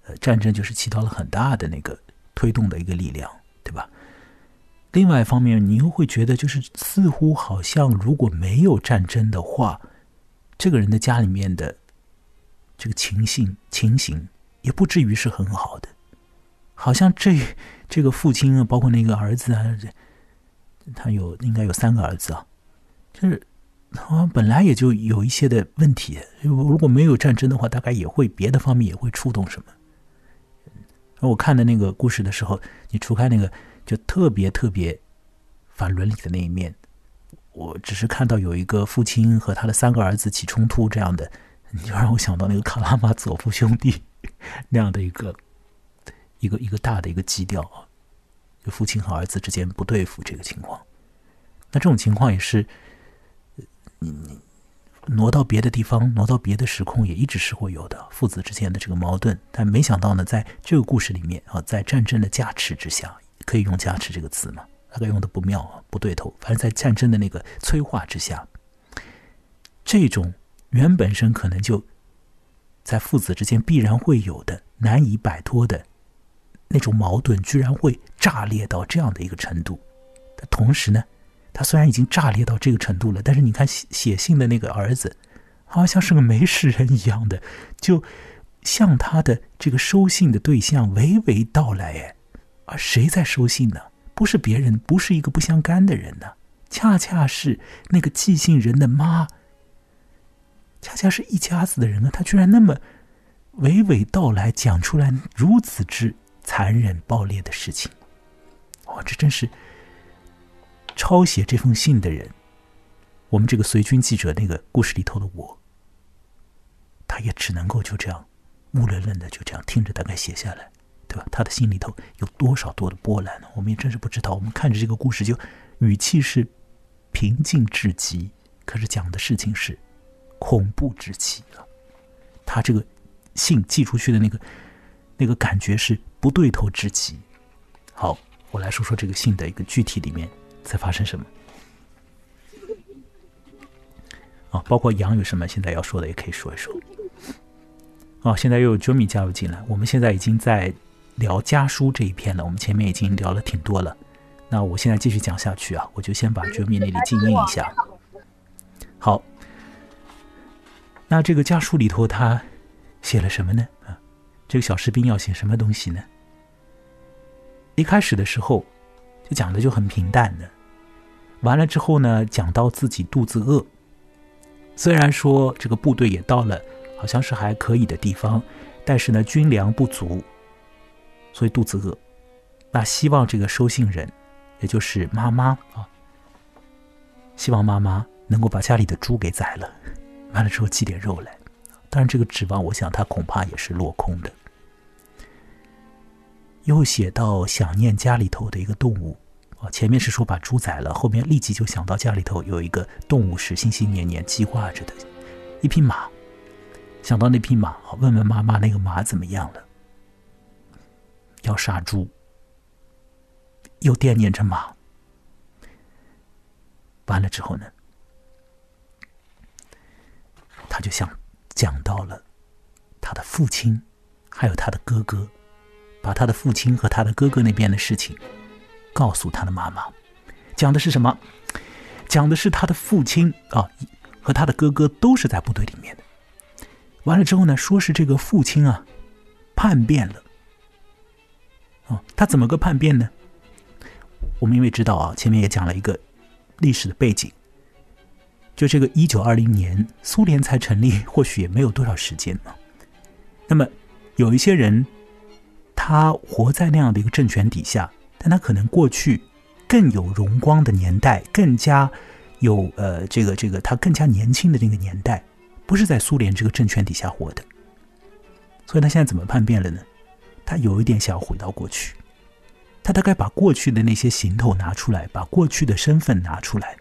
呃，战争就是起到了很大的那个推动的一个力量，对吧？另外一方面，你又会觉得，就是似乎好像如果没有战争的话，这个人的家里面的这个情形情形。也不至于是很好的，好像这这个父亲啊，包括那个儿子啊，他有应该有三个儿子啊，就是好像本来也就有一些的问题。如果没有战争的话，大概也会别的方面也会触动什么。而我看的那个故事的时候，你除开那个就特别特别反伦理的那一面，我只是看到有一个父亲和他的三个儿子起冲突这样的，你就让我想到那个卡拉马佐夫兄弟。那样的一个一个一个大的一个基调啊，就父亲和儿子之间不对付这个情况，那这种情况也是，你你挪到别的地方，挪到别的时空，也一直是会有的父子之间的这个矛盾。但没想到呢，在这个故事里面啊，在战争的加持之下，可以用“加持”这个词吗？大概用的不妙啊，不对头。反正，在战争的那个催化之下，这种原本身可能就。在父子之间必然会有的难以摆脱的那种矛盾，居然会炸裂到这样的一个程度。同时呢，他虽然已经炸裂到这个程度了，但是你看写写信的那个儿子，好像是个没事人一样的，就向他的这个收信的对象娓娓道来。哎，而谁在收信呢？不是别人，不是一个不相干的人呢，恰恰是那个寄信人的妈。恰恰是一家子的人啊，他居然那么娓娓道来，讲出来如此之残忍暴烈的事情。哇，这真是抄写这封信的人，我们这个随军记者那个故事里头的我，他也只能够就这样木愣愣的就这样听着，大概写下来，对吧？他的心里头有多少多的波澜呢？我们也真是不知道。我们看着这个故事，就语气是平静至极，可是讲的事情是。恐怖之极了，他这个信寄出去的那个那个感觉是不对头之极。好，我来说说这个信的一个具体里面在发生什么。啊，包括羊有什么现在要说的也可以说一说。哦，现在又有 Jimmy 加入进来，我们现在已经在聊家书这一篇了，我们前面已经聊了挺多了。那我现在继续讲下去啊，我就先把 Jimmy 那里静音一下。好。那这个家书里头他写了什么呢？啊，这个小士兵要写什么东西呢？一开始的时候就讲的就很平淡的，完了之后呢，讲到自己肚子饿，虽然说这个部队也到了好像是还可以的地方，但是呢军粮不足，所以肚子饿。那希望这个收信人，也就是妈妈啊，希望妈妈能够把家里的猪给宰了。完了之后寄点肉来，当然这个指望，我想他恐怕也是落空的。又写到想念家里头的一个动物，啊，前面是说把猪宰了，后面立即就想到家里头有一个动物是心心念念记挂着的，一匹马，想到那匹马，问问妈妈那个马怎么样了，要杀猪，又惦念着马，完了之后呢？他就想讲到了他的父亲，还有他的哥哥，把他的父亲和他的哥哥那边的事情告诉他的妈妈。讲的是什么？讲的是他的父亲啊和他的哥哥都是在部队里面的。完了之后呢，说是这个父亲啊叛变了。哦，他怎么个叛变呢？我们因为知道啊，前面也讲了一个历史的背景。就这个一九二零年，苏联才成立，或许也没有多少时间嘛。那么，有一些人，他活在那样的一个政权底下，但他可能过去更有荣光的年代，更加有呃这个这个他更加年轻的那个年代，不是在苏联这个政权底下活的。所以他现在怎么叛变了呢？他有一点想要回到过去，他大概把过去的那些行头拿出来，把过去的身份拿出来，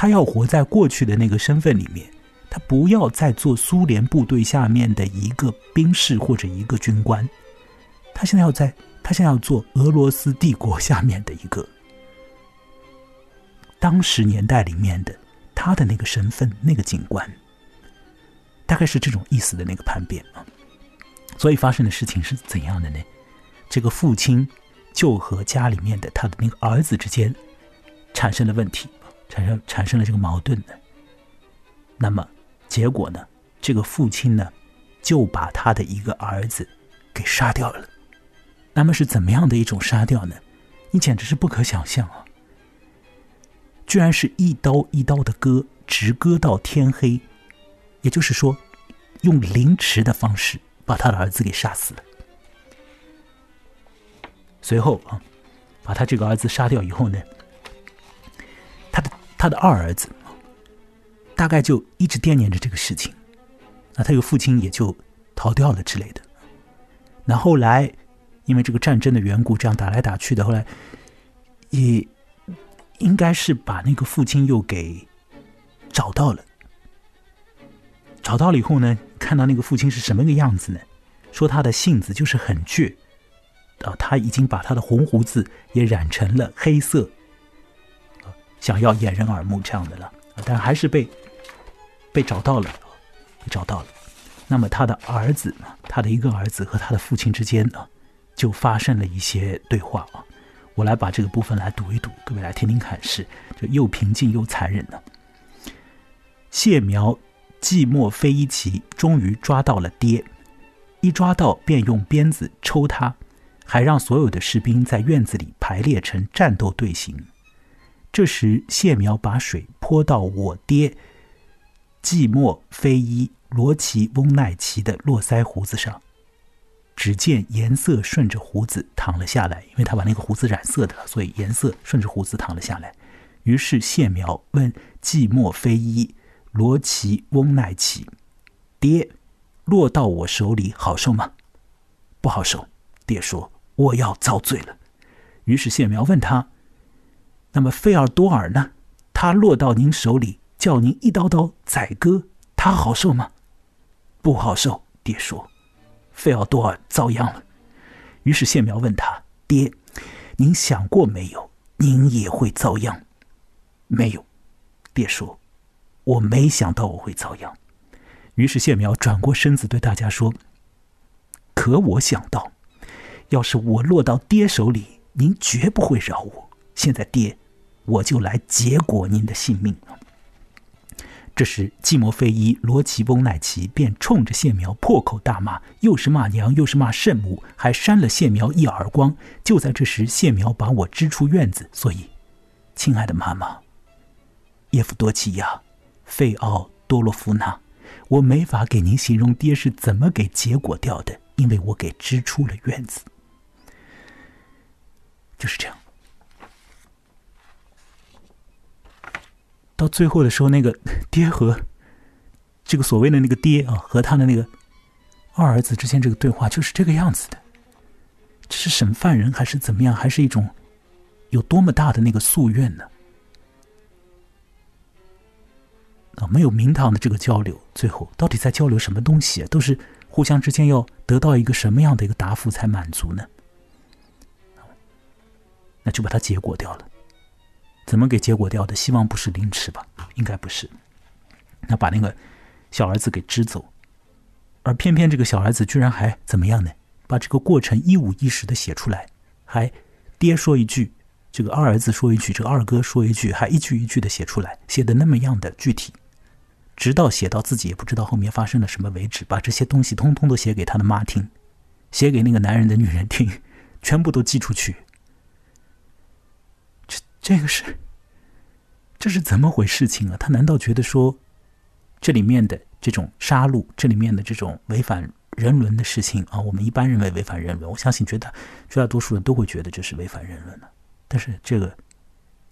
他要活在过去的那个身份里面。他不要再做苏联部队下面的一个兵士或者一个军官，他现在要在，他现在要做俄罗斯帝国下面的一个当时年代里面的他的那个身份，那个警官，大概是这种意思的那个叛变啊。所以发生的事情是怎样的呢？这个父亲就和家里面的他的那个儿子之间产生了问题，产生产生了这个矛盾的。那么。结果呢？这个父亲呢，就把他的一个儿子给杀掉了。那么是怎么样的一种杀掉呢？你简直是不可想象啊！居然是一刀一刀的割，直割到天黑。也就是说，用凌迟的方式把他的儿子给杀死了。随后啊，把他这个儿子杀掉以后呢，他的二儿子。大概就一直惦念着这个事情，那他有父亲也就逃掉了之类的。那后来因为这个战争的缘故，这样打来打去的，后来也应该是把那个父亲又给找到了。找到了以后呢，看到那个父亲是什么个样子呢？说他的性子就是很倔，啊，他已经把他的红胡子也染成了黑色，想要掩人耳目这样的了，但还是被。被找到了，被找到了。那么他的儿子？他的一个儿子和他的父亲之间呢，就发生了一些对话啊。我来把这个部分来读一读，各位来听听看，是就又平静又残忍呢。谢苗季莫飞一骑终于抓到了爹，一抓到便用鞭子抽他，还让所有的士兵在院子里排列成战斗队形。这时谢苗把水泼到我爹。季莫菲伊罗奇翁奈奇的络腮胡子上，只见颜色顺着胡子淌了下来，因为他把那个胡子染色的，所以颜色顺着胡子淌了下来。于是谢苗问季莫菲伊罗奇翁奈奇：“爹，落到我手里好受吗？”“不好受。”爹说：“我要遭罪了。”于是谢苗问他：“那么费尔多尔呢？他落到您手里？”叫您一刀刀宰割，他好受吗？不好受。爹说：“费奥多尔遭殃了。”于是谢苗问他：“爹，您想过没有，您也会遭殃？”没有。爹说：“我没想到我会遭殃。”于是谢苗转过身子对大家说：“可我想到，要是我落到爹手里，您绝不会饶我。现在爹，我就来结果您的性命。”这时，季莫菲伊罗奇翁奈奇便冲着谢苗破口大骂，又是骂娘，又是骂圣母，还扇了谢苗一耳光。就在这时，谢苗把我支出院子。所以，亲爱的妈妈，叶夫多奇亚，费奥多洛夫娜，我没法给您形容爹是怎么给结果掉的，因为我给支出了院子。就是这样。到最后的时候，那个 爹和这个所谓的那个爹啊，和他的那个二儿子之间这个对话就是这个样子的。这是审犯人还是怎么样？还是一种有多么大的那个夙愿呢？啊，没有名堂的这个交流，最后到底在交流什么东西？啊都是互相之间要得到一个什么样的一个答复才满足呢？那就把它结果掉了。怎么给结果掉的？希望不是凌迟吧？应该不是。那把那个小儿子给支走，而偏偏这个小儿子居然还怎么样呢？把这个过程一五一十的写出来，还爹说一句，这个二儿子说一句，这个二哥说一句，还一句一句的写出来，写的那么样的具体，直到写到自己也不知道后面发生了什么为止，把这些东西通通都写给他的妈听，写给那个男人的女人听，全部都寄出去。这个是，这是怎么回事情啊？他难道觉得说，这里面的这种杀戮，这里面的这种违反人伦的事情啊，我们一般认为违反人伦，我相信绝大绝大多数人都会觉得这是违反人伦的。但是这个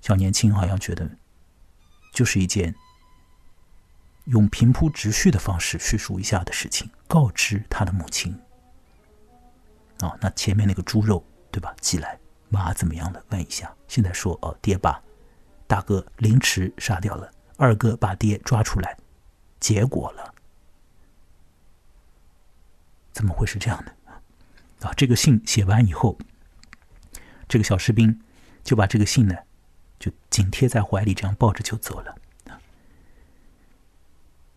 小年轻好像觉得，就是一件用平铺直叙的方式叙述一下的事情，告知他的母亲。哦，那前面那个猪肉对吧？寄来妈怎么样了？问一下。现在说哦，爹把大哥凌迟杀掉了，二哥把爹抓出来，结果了。怎么会是这样的？啊，这个信写完以后，这个小士兵就把这个信呢，就紧贴在怀里，这样抱着就走了。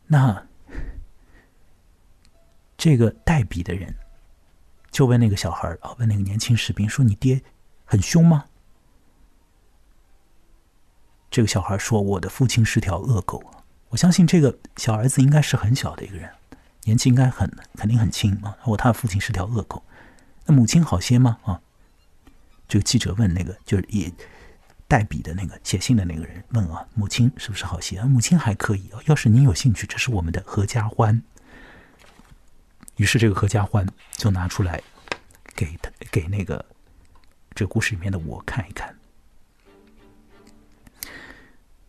那这个代笔的人就问那个小孩啊，问那个年轻士兵说：“你爹很凶吗？”这个小孩说：“我的父亲是条恶狗。”我相信这个小儿子应该是很小的一个人。年纪应该很肯定很轻啊！我他的父亲是条恶狗，那母亲好些吗？啊，这个记者问那个就是也代笔的那个写信的那个人问啊，母亲是不是好些？母亲还可以啊。要是您有兴趣，这是我们的合家欢。于是这个合家欢就拿出来给他给那个这故事里面的我看一看。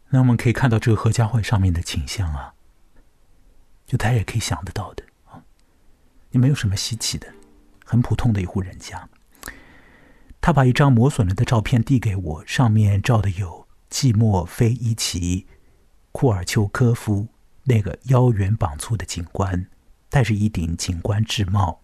那我们可以看到这个合家欢上面的景象啊。就大家也可以想得到的啊，也没有什么稀奇的，很普通的一户人家。他把一张磨损了的照片递给我，上面照的有季莫菲伊奇·库尔丘科夫那个腰圆膀粗的警官，戴着一顶警官制帽，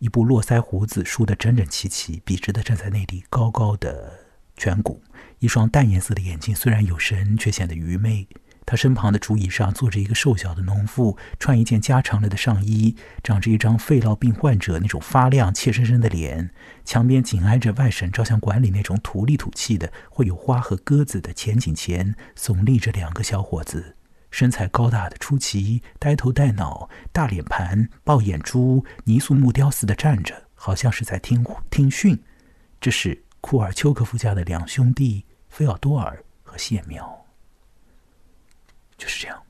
一部络腮胡子梳得整整齐齐，笔直的站在那里，高高的颧骨，一双淡颜色的眼睛，虽然有神，却显得愚昧。他身旁的竹椅上坐着一个瘦小的农妇，穿一件加长了的上衣，长着一张肺痨病患者那种发亮、怯生生的脸。墙边紧挨着外省照相馆里那种土里土气的、会有花和鸽子的前景前，耸立着两个小伙子，身材高大的出奇，呆头呆脑，大脸盘、爆眼珠，泥塑木雕似的站着，好像是在听听训。这是库尔丘科夫家的两兄弟菲奥多尔和谢苗。就是这样。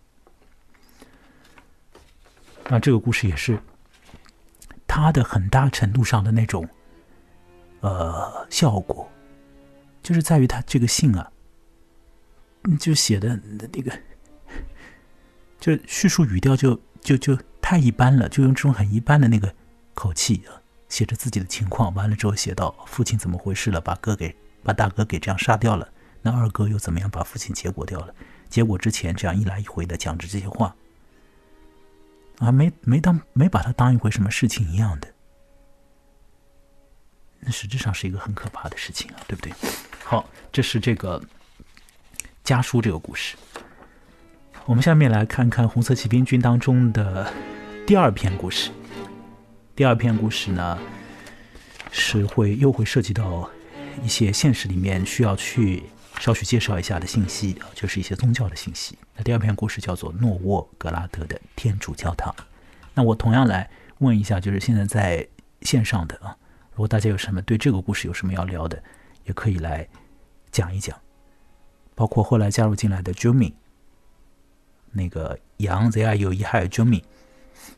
那这个故事也是，他的很大程度上的那种，呃，效果，就是在于他这个信啊，就写的那个，就叙述语调就就就太一般了，就用这种很一般的那个口气啊，写着自己的情况。完了之后写到父亲怎么回事了，把哥给把大哥给这样杀掉了，那二哥又怎么样把父亲结果掉了。结果之前这样一来一回的讲着这些话，啊，没没当没把他当一回什么事情一样的，那实质上是一个很可怕的事情啊，对不对？好，这是这个家书这个故事。我们下面来看看红色骑兵军当中的第二篇故事。第二篇故事呢，是会又会涉及到一些现实里面需要去。稍许介绍一下的信息，就是一些宗教的信息。那第二篇故事叫做诺沃格拉德的天主教堂。那我同样来问一下，就是现在在线上的啊，如果大家有什么对这个故事有什么要聊的，也可以来讲一讲。包括后来加入进来的 Jumi，那个杨 Z I 有一还有 Jumi，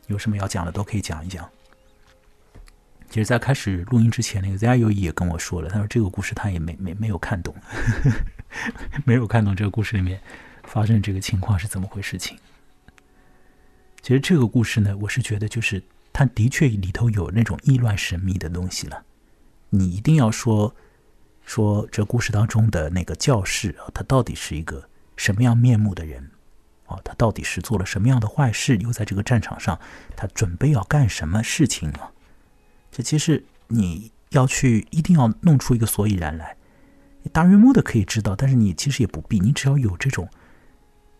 有什么要讲的都可以讲一讲。其实，在开始录音之前，那个 Z 优也跟我说了，他说这个故事他也没没没有看懂，没有看懂这个故事里面发生这个情况是怎么回事情。其实这个故事呢，我是觉得就是它的确里头有那种意乱神秘的东西了。你一定要说说这故事当中的那个教士啊，他到底是一个什么样面目的人啊？他到底是做了什么样的坏事？又在这个战场上，他准备要干什么事情啊？这其实你要去一定要弄出一个所以然来，大约摸的可以知道，但是你其实也不必，你只要有这种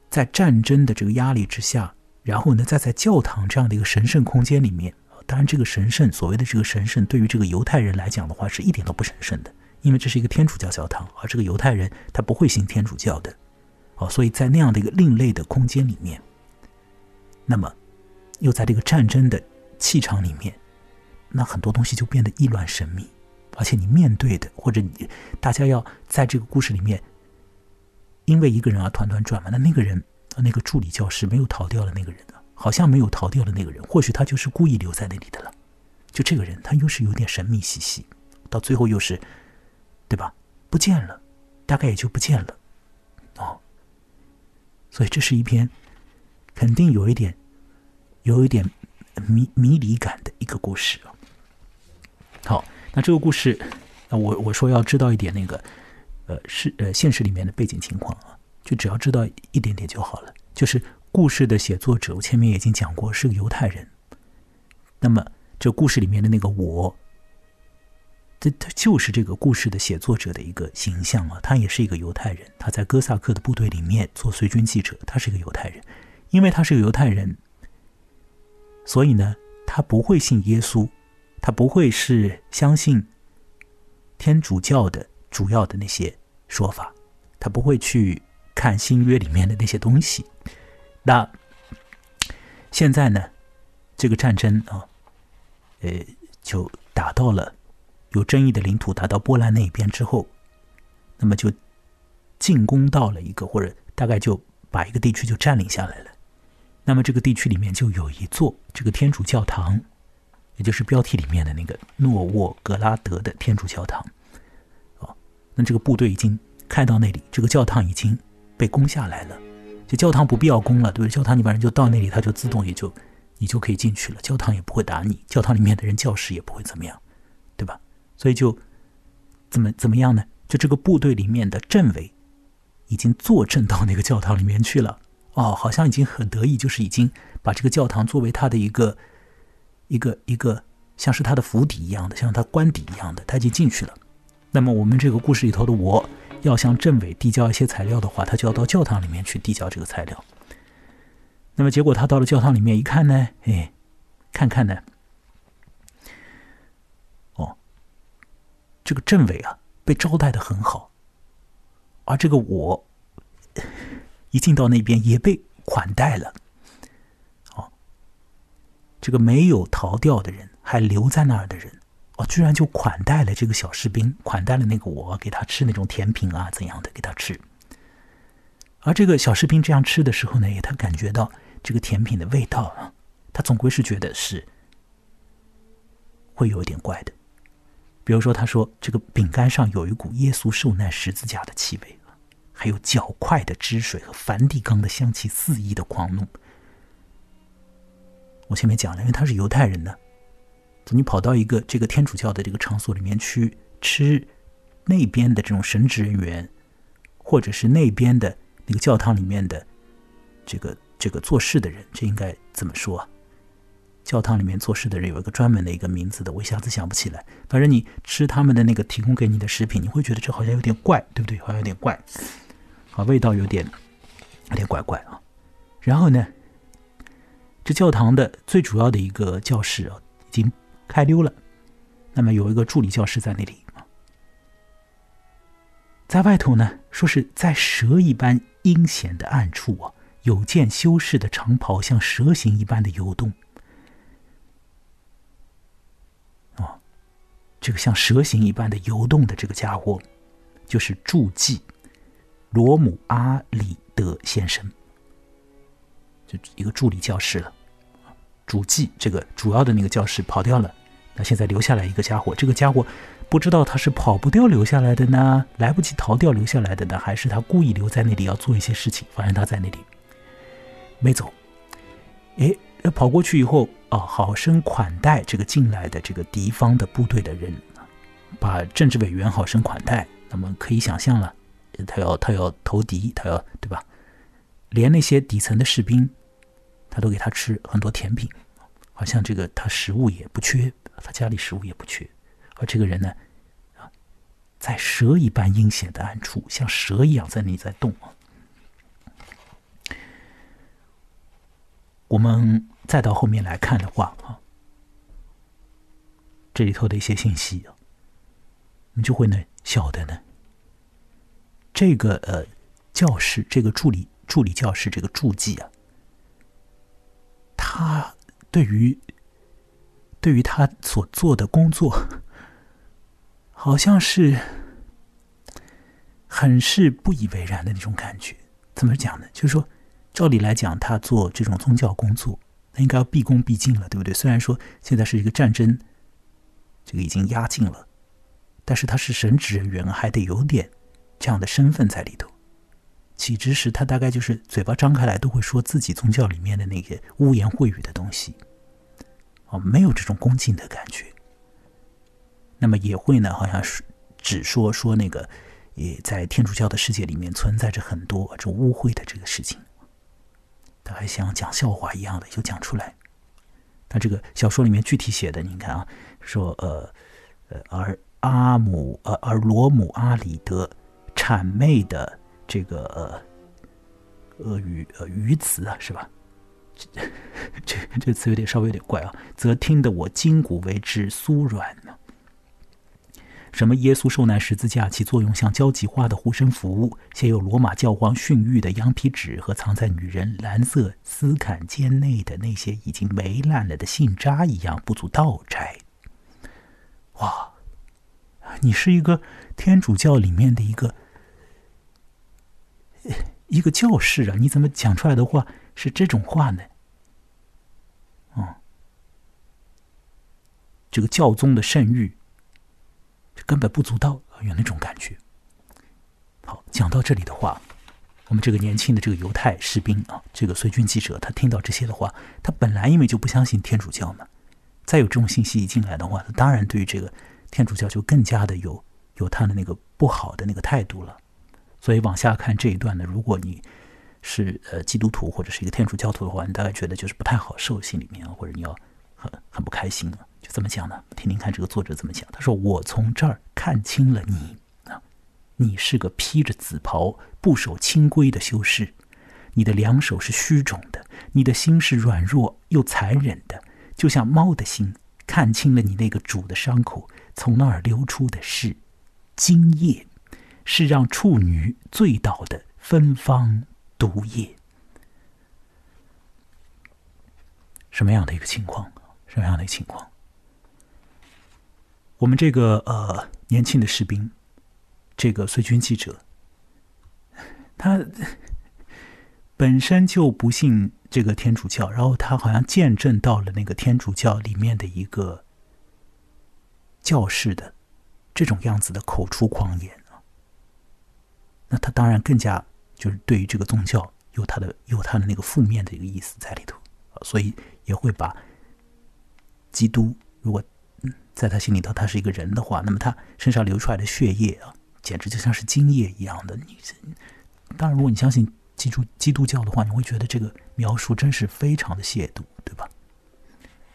在战争的这个压力之下，然后呢再在教堂这样的一个神圣空间里面，当然这个神圣所谓的这个神圣，对于这个犹太人来讲的话是一点都不神圣的，因为这是一个天主教教堂，而这个犹太人他不会信天主教的，所以在那样的一个另类的空间里面，那么又在这个战争的气场里面。那很多东西就变得意乱神秘，而且你面对的或者你大家要在这个故事里面，因为一个人而团团转嘛。那那个人，那个助理教师没有逃掉的那个人啊，好像没有逃掉的那个人，或许他就是故意留在那里的了。就这个人，他又是有点神秘兮兮，到最后又是，对吧？不见了，大概也就不见了。哦，所以这是一篇肯定有一点、有一点迷迷离感的一个故事。好，那这个故事，我我说要知道一点那个，呃，是呃现实里面的背景情况啊，就只要知道一点点就好了。就是故事的写作者，我前面已经讲过是个犹太人，那么。这故事里面的那个我，这他就是这个故事的写作者的一个形象啊。他也是一个犹太人，他在哥萨克的部队里面做随军记者。他是一个犹太人，因为他是个犹太人，所以呢，他不会信耶稣，他不会是相信天主教的主要的那些说法，他不会去看新约里面的那些东西。那现在呢，这个战争啊。呃，就打到了有争议的领土，打到波兰那一边之后，那么就进攻到了一个，或者大概就把一个地区就占领下来了。那么这个地区里面就有一座这个天主教堂，也就是标题里面的那个诺沃格拉德的天主教堂。哦，那这个部队已经开到那里，这个教堂已经被攻下来了。这教堂不必要攻了，对不对？教堂你把人就到那里，它就自动也就。你就可以进去了，教堂也不会打你，教堂里面的人、教士也不会怎么样，所以就怎么怎么样呢？就这个部队里面的政委已经坐镇到那个教堂里面去了，哦，好像已经很得意，就是已经把这个教堂作为他的一个一个一个像是他的府邸一样的，像他官邸一样的，他已经进去了。那么我们这个故事里头的我要向政委递交一些材料的话，他就要到教堂里面去递交这个材料。那么结果他到了教堂里面一看呢，哎，看看呢，哦，这个政委啊被招待的很好，而这个我一进到那边也被款待了，哦，这个没有逃掉的人还留在那儿的人，哦，居然就款待了这个小士兵，款待了那个我，给他吃那种甜品啊怎样的给他吃，而这个小士兵这样吃的时候呢，也他感觉到。这个甜品的味道啊，他总归是觉得是会有一点怪的。比如说，他说这个饼干上有一股耶稣受难十字架的气味还有较快的汁水和梵蒂冈的香气肆意的狂怒。我前面讲了，因为他是犹太人呢，你跑到一个这个天主教的这个场所里面去吃那边的这种神职人员，或者是那边的那个教堂里面的这个。这个做事的人，这应该怎么说啊？教堂里面做事的人有一个专门的一个名字的，我一下子想不起来。反正你吃他们的那个提供给你的食品，你会觉得这好像有点怪，对不对？好像有点怪，啊，味道有点有点怪怪啊。然后呢，这教堂的最主要的一个教室啊，已经开溜了。那么有一个助理教师在那里啊，在外头呢，说是在蛇一般阴险的暗处啊。有件修饰的长袍像蛇形一般的游动，这个像蛇形一般的游动的这个家伙，就是助记罗姆阿里德先生，就一个助理教师了。主记这个主要的那个教师跑掉了，那现在留下来一个家伙，这个家伙不知道他是跑不掉留下来的呢，来不及逃掉留下来的呢，还是他故意留在那里要做一些事情，反正他在那里。没走，哎，跑过去以后，啊，好生款待这个进来的这个敌方的部队的人，把政治委员好生款待。那么可以想象了，他要他要投敌，他要对吧？连那些底层的士兵，他都给他吃很多甜品，好像这个他食物也不缺，他家里食物也不缺。而这个人呢，啊，在蛇一般阴险的暗处，像蛇一样在那里在动啊。我们再到后面来看的话啊，这里头的一些信息啊，我们就会呢晓得呢，这个呃教师，这个助理助理教师，这个助记啊，他对于对于他所做的工作，好像是很是不以为然的那种感觉。怎么讲呢？就是说。照理来讲，他做这种宗教工作，那应该要毕恭毕敬了，对不对？虽然说现在是一个战争，这个已经压境了，但是他是神职人员，还得有点这样的身份在里头。起之时，他大概就是嘴巴张开来都会说自己宗教里面的那个污言秽语的东西，哦，没有这种恭敬的感觉。那么也会呢，好像是只说说那个，也在天主教的世界里面存在着很多这种污秽的这个事情。他还像讲笑话一样的就讲出来，他这个小说里面具体写的，你看啊，说呃呃，而阿姆呃而罗姆阿里德谄媚的这个呃俄语呃语词啊，是吧？这这这词有点稍微有点怪啊，则听得我筋骨为之酥软。什么耶稣受难十字架，起作用像交际花的护身符，写有罗马教皇训谕的羊皮纸和藏在女人蓝色丝坎肩内的那些已经霉烂了的信札一样，不足道斋。哇，你是一个天主教里面的一个一个教士啊，你怎么讲出来的话是这种话呢？哦，这个教宗的圣谕。根本不足道，有那种感觉。好，讲到这里的话，我们这个年轻的这个犹太士兵啊，这个随军记者，他听到这些的话，他本来因为就不相信天主教嘛，再有这种信息一进来的话，他当然对于这个天主教就更加的有有他的那个不好的那个态度了。所以往下看这一段呢，如果你是呃基督徒或者是一个天主教徒的话，你大概觉得就是不太好受，心里面，或者你要很很不开心了。怎么讲呢？听听看这个作者怎么讲。他说：“我从这儿看清了你啊，你是个披着紫袍、不守清规的修士。你的两手是虚肿的，你的心是软弱又残忍的，就像猫的心。看清了你那个主的伤口，从那儿流出的是精液，是让处女醉倒的芬芳毒液。什么样的一个情况？什么样的情况？”我们这个呃年轻的士兵，这个随军记者，他本身就不信这个天主教，然后他好像见证到了那个天主教里面的一个教士的这种样子的口出狂言，那他当然更加就是对于这个宗教有他的有他的那个负面的一个意思在里头所以也会把基督如果。在他心里头，他是一个人的话，那么他身上流出来的血液啊，简直就像是精液一样的。你当然，如果你相信基督基督教的话，你会觉得这个描述真是非常的亵渎，对吧？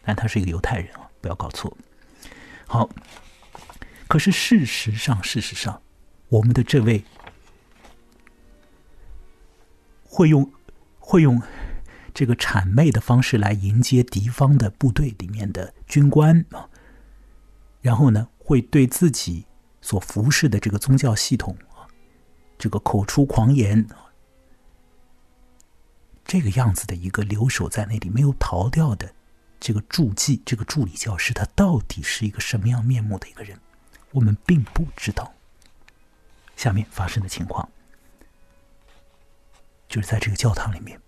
但他是一个犹太人啊，不要搞错。好，可是事实上，事实上，我们的这位会用会用这个谄媚的方式来迎接敌方的部队里面的军官啊。然后呢，会对自己所服侍的这个宗教系统啊，这个口出狂言，这个样子的一个留守在那里没有逃掉的这个助记，这个助理教师，他到底是一个什么样面目的一个人？我们并不知道。下面发生的情况，就是在这个教堂里面，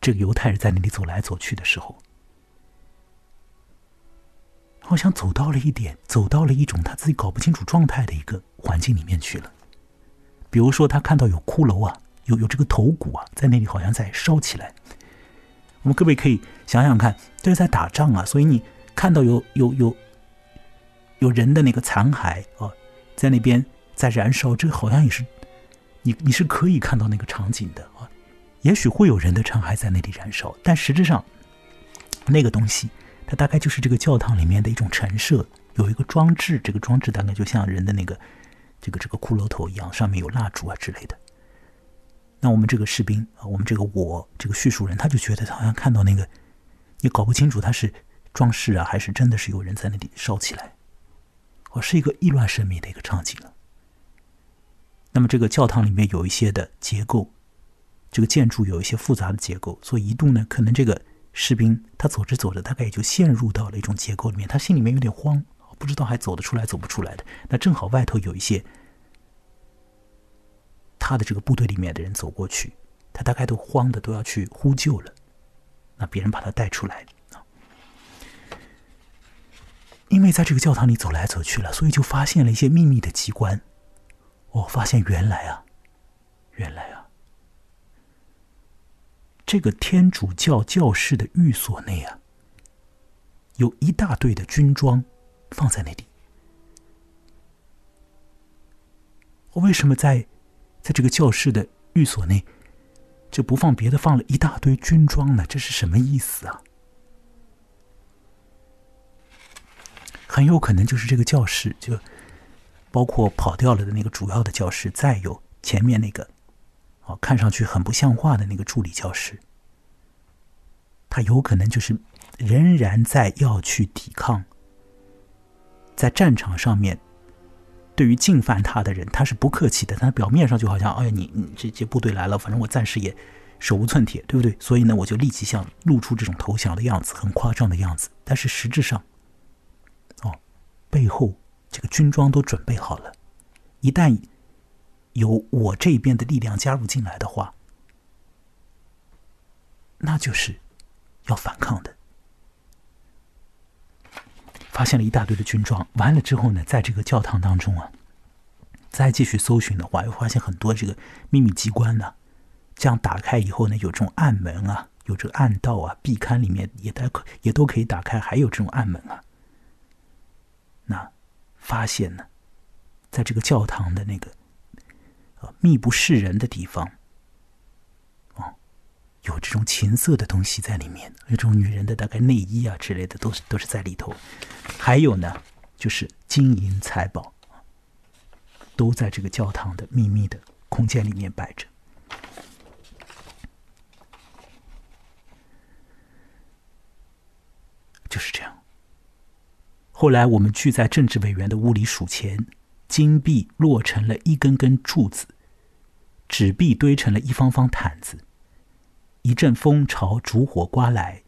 这个犹太人在那里走来走去的时候。好像走到了一点，走到了一种他自己搞不清楚状态的一个环境里面去了。比如说，他看到有骷髅啊，有有这个头骨啊，在那里好像在烧起来。我们各位可以想想看，这是在打仗啊，所以你看到有有有有人的那个残骸啊，在那边在燃烧，这好像也是你你是可以看到那个场景的啊。也许会有人的残骸在那里燃烧，但实质上那个东西。它大概就是这个教堂里面的一种陈设，有一个装置，这个装置大概就像人的那个这个这个骷髅头一样，上面有蜡烛啊之类的。那我们这个士兵啊，我们这个我这个叙述人，他就觉得他好像看到那个，你搞不清楚他是装饰啊，还是真的是有人在那里烧起来，哦，是一个意乱神迷的一个场景了。那么这个教堂里面有一些的结构，这个建筑有一些复杂的结构，所以一度呢，可能这个。士兵他走着走着，大概也就陷入到了一种结构里面，他心里面有点慌，不知道还走得出来走不出来的。那正好外头有一些他的这个部队里面的人走过去，他大概都慌的都要去呼救了。那别人把他带出来。因为在这个教堂里走来走去了，所以就发现了一些秘密的机关。我发现原来啊，原来啊，这个天主教教士的寓所内啊，有一大堆的军装放在那里。我为什么在在这个教室的寓所内，就不放别的，放了一大堆军装呢？这是什么意思啊？很有可能就是这个教室，就包括跑掉了的那个主要的教室，再有前面那个，哦，看上去很不像话的那个助理教师，他有可能就是仍然在要去抵抗，在战场上面。对于进犯他的人，他是不客气的。他表面上就好像，哎，你你这这部队来了，反正我暂时也手无寸铁，对不对？所以呢，我就立即像露出这种投降的样子，很夸张的样子。但是实质上，哦，背后这个军装都准备好了，一旦有我这边的力量加入进来的话，那就是要反抗的。发现了一大堆的军装，完了之后呢，在这个教堂当中啊，再继续搜寻的话，又发现很多这个秘密机关呢。这样打开以后呢，有这种暗门啊，有这个暗道啊，壁龛里面也都可也都可以打开，还有这种暗门啊。那发现呢，在这个教堂的那个密不示人的地方。有这种情色的东西在里面，有这种女人的大概内衣啊之类的，都是都是在里头。还有呢，就是金银财宝，都在这个教堂的秘密的空间里面摆着。就是这样。后来我们聚在政治委员的屋里数钱，金币落成了一根根柱子，纸币堆成了一方方毯子。一阵风朝烛火刮来，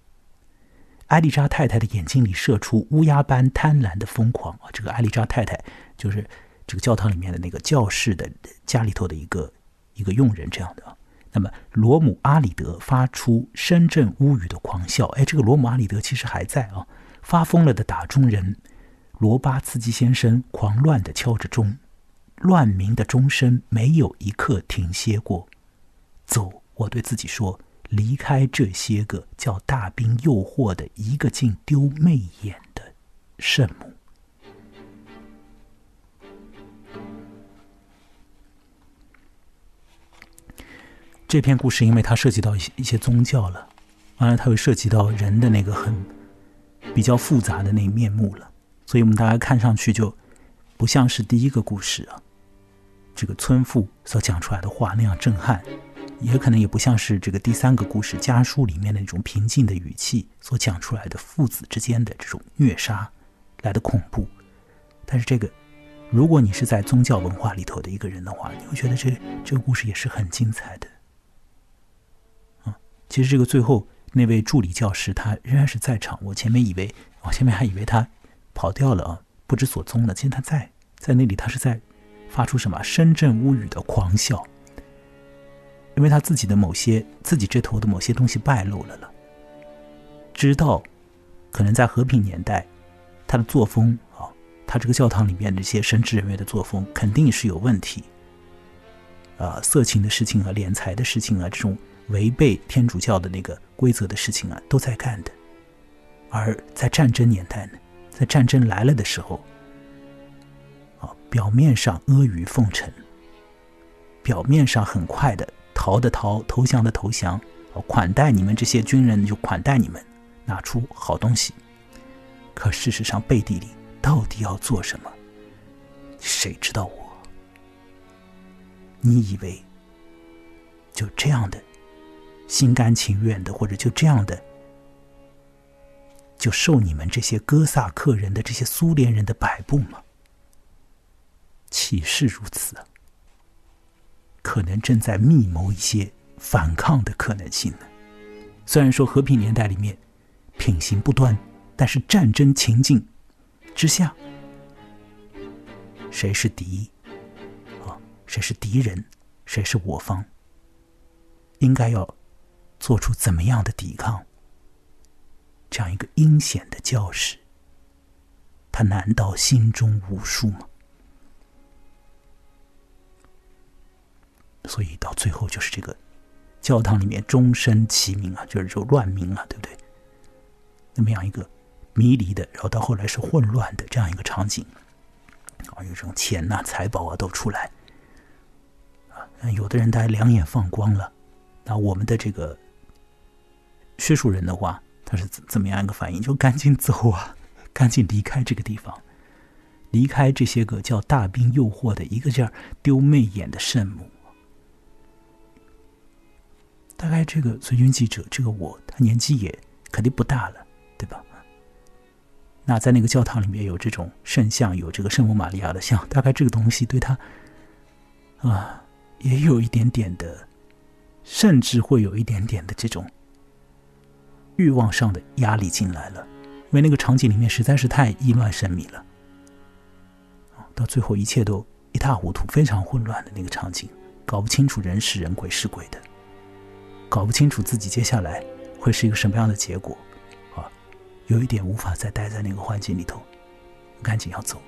艾丽莎太太的眼睛里射出乌鸦般贪婪的疯狂啊！这个艾丽莎太太就是这个教堂里面的那个教士的家里头的一个一个佣人这样的。那么罗姆阿里德发出深震乌语的狂笑，哎，这个罗姆阿里德其实还在啊！发疯了的打中人罗巴茨基先生狂乱的敲着钟，乱鸣的钟声没有一刻停歇过。走，我对自己说。离开这些个叫大兵诱惑的一个劲丢媚眼的圣母。这篇故事，因为它涉及到一些一些宗教了，完了它会涉及到人的那个很比较复杂的那面目了，所以我们大家看上去就不像是第一个故事啊，这个村妇所讲出来的话那样震撼。也可能也不像是这个第三个故事家书里面的那种平静的语气所讲出来的父子之间的这种虐杀来的恐怖，但是这个，如果你是在宗教文化里头的一个人的话，你会觉得这这个故事也是很精彩的。啊，其实这个最后那位助理教师他仍然是在场，我前面以为我前面还以为他跑掉了啊，不知所踪了，其实他在在那里，他是在发出什么深圳屋语的狂笑。因为他自己的某些自己这头的某些东西败露了了，知道可能在和平年代，他的作风啊，他这个教堂里面这些神职人员的作风肯定是有问题，啊，色情的事情啊，敛财的事情啊，这种违背天主教的那个规则的事情啊，都在干的。而在战争年代呢，在战争来了的时候，啊，表面上阿谀奉承，表面上很快的。逃的逃，投降的投降，款待你们这些军人就款待你们，拿出好东西。可事实上背地里到底要做什么，谁知道我？你以为就这样的心甘情愿的，或者就这样的就受你们这些哥萨克人的这些苏联人的摆布吗？岂是如此啊？可能正在密谋一些反抗的可能性呢。虽然说和平年代里面品行不端，但是战争情境之下，谁是敌啊？谁是敌人？谁是我方？应该要做出怎么样的抵抗？这样一个阴险的教士，他难道心中无数吗？所以到最后就是这个教堂里面终身齐鸣啊，就是说乱鸣啊，对不对？那么样一个迷离的，然后到后来是混乱的这样一个场景啊，有这种钱呐、财宝啊都出来啊，有的人他两眼放光了，那我们的这个学术人的话，他是怎怎么样一个反应？就赶紧走啊，赶紧离开这个地方，离开这些个叫大兵诱惑的一个劲儿丢媚眼的圣母。大概这个随军记者，这个我，他年纪也肯定不大了，对吧？那在那个教堂里面有这种圣像，有这个圣母玛利亚的像，大概这个东西对他啊，也有一点点的，甚至会有一点点的这种欲望上的压力进来了，因为那个场景里面实在是太意乱神迷了，到最后一切都一塌糊涂，非常混乱的那个场景，搞不清楚人是人，鬼是鬼的。搞不清楚自己接下来会是一个什么样的结果，啊，有一点无法再待在那个环境里头，赶紧要走。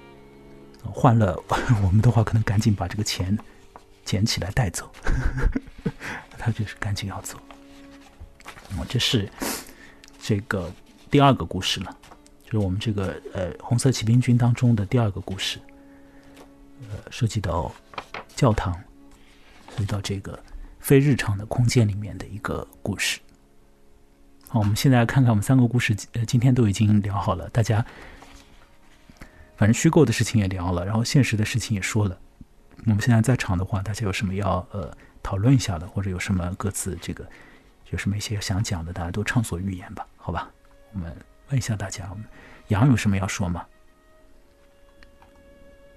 换了 我们的话，可能赶紧把这个钱捡起来带走。他就是赶紧要走。哦，这是这个第二个故事了，就是我们这个呃红色骑兵军当中的第二个故事，呃，涉及到教堂，涉及到这个。非日常的空间里面的一个故事。好，我们现在看看我们三个故事，呃，今天都已经聊好了。大家反正虚构的事情也聊了，然后现实的事情也说了。我们现在在场的话，大家有什么要呃讨论一下的，或者有什么各自这个有什么一些想讲的，大家都畅所欲言吧。好吧，我们问一下大家，我们杨有什么要说吗？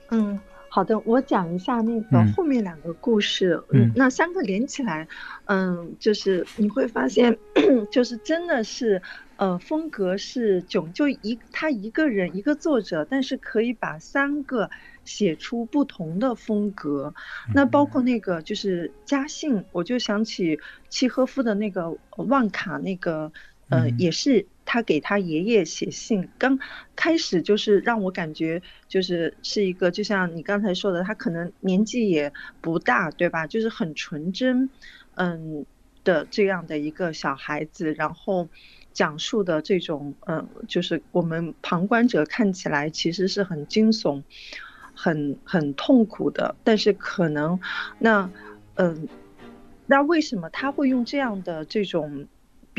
嗯。好的，我讲一下那个后面两个故事。嗯，那三个连起来，嗯，就是你会发现，就是真的是，呃，风格是囧，就一他一个人一个作者，但是可以把三个写出不同的风格。那包括那个就是家信，我就想起契诃夫的那个万卡那个。呃，也是他给他爷爷写信，刚开始就是让我感觉就是是一个，就像你刚才说的，他可能年纪也不大，对吧？就是很纯真，嗯的这样的一个小孩子，然后讲述的这种，嗯，就是我们旁观者看起来其实是很惊悚、很很痛苦的，但是可能那，嗯，那为什么他会用这样的这种？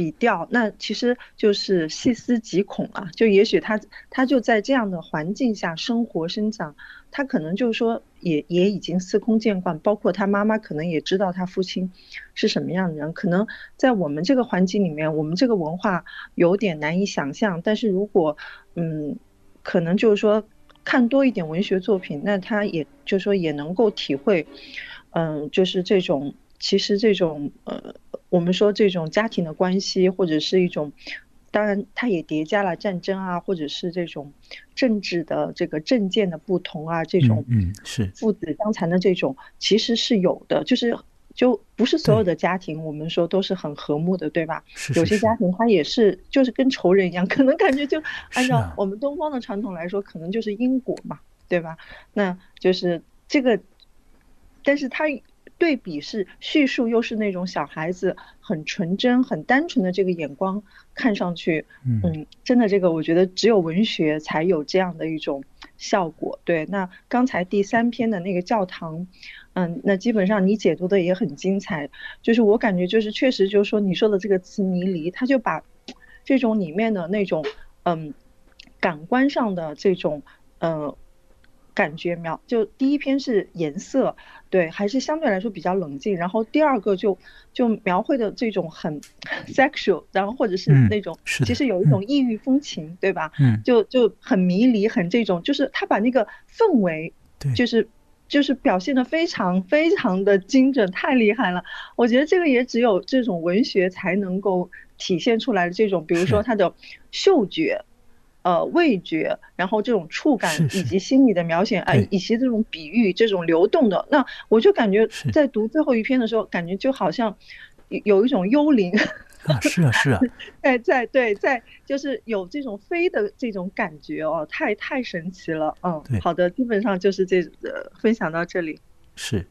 笔调，那其实就是细思极恐啊！就也许他他就在这样的环境下生活生长，他可能就是说也也已经司空见惯，包括他妈妈可能也知道他父亲是什么样的人。可能在我们这个环境里面，我们这个文化有点难以想象。但是如果嗯，可能就是说看多一点文学作品，那他也就是说也能够体会，嗯，就是这种其实这种呃。我们说这种家庭的关系，或者是一种，当然它也叠加了战争啊，或者是这种政治的这个政见的不同啊，这种嗯是父子相残的这种，其实是有的，就是就不是所有的家庭，我们说都是很和睦的，对吧？是有些家庭他也是就是跟仇人一样，可能感觉就按照我们东方的传统来说，可能就是因果嘛，对吧？那就是这个，但是他。对比是叙述，又是那种小孩子很纯真、很单纯的这个眼光，看上去，嗯，真的这个我觉得只有文学才有这样的一种效果。对，那刚才第三篇的那个教堂，嗯，那基本上你解读的也很精彩，就是我感觉就是确实就是说你说的这个词迷离，他就把这种里面的那种，嗯，感官上的这种，嗯。感觉描就第一篇是颜色，对，还是相对来说比较冷静。然后第二个就就描绘的这种很 sexual，然后或者是那种其实有一种异域风情，对吧？嗯，就就很迷离，很这种，就是他把那个氛围，对，就是就是表现的非常非常的精准，太厉害了。我觉得这个也只有这种文学才能够体现出来的这种，比如说他的嗅觉。呃，味觉，然后这种触感以及心理的描写，哎，以及这种比喻，这种流动的，那我就感觉在读最后一篇的时候，感觉就好像有有一种幽灵啊，是啊，是啊。哎，在对，在就是有这种飞的这种感觉哦，太太神奇了。嗯，对，好的，基本上就是这呃分享到这里。是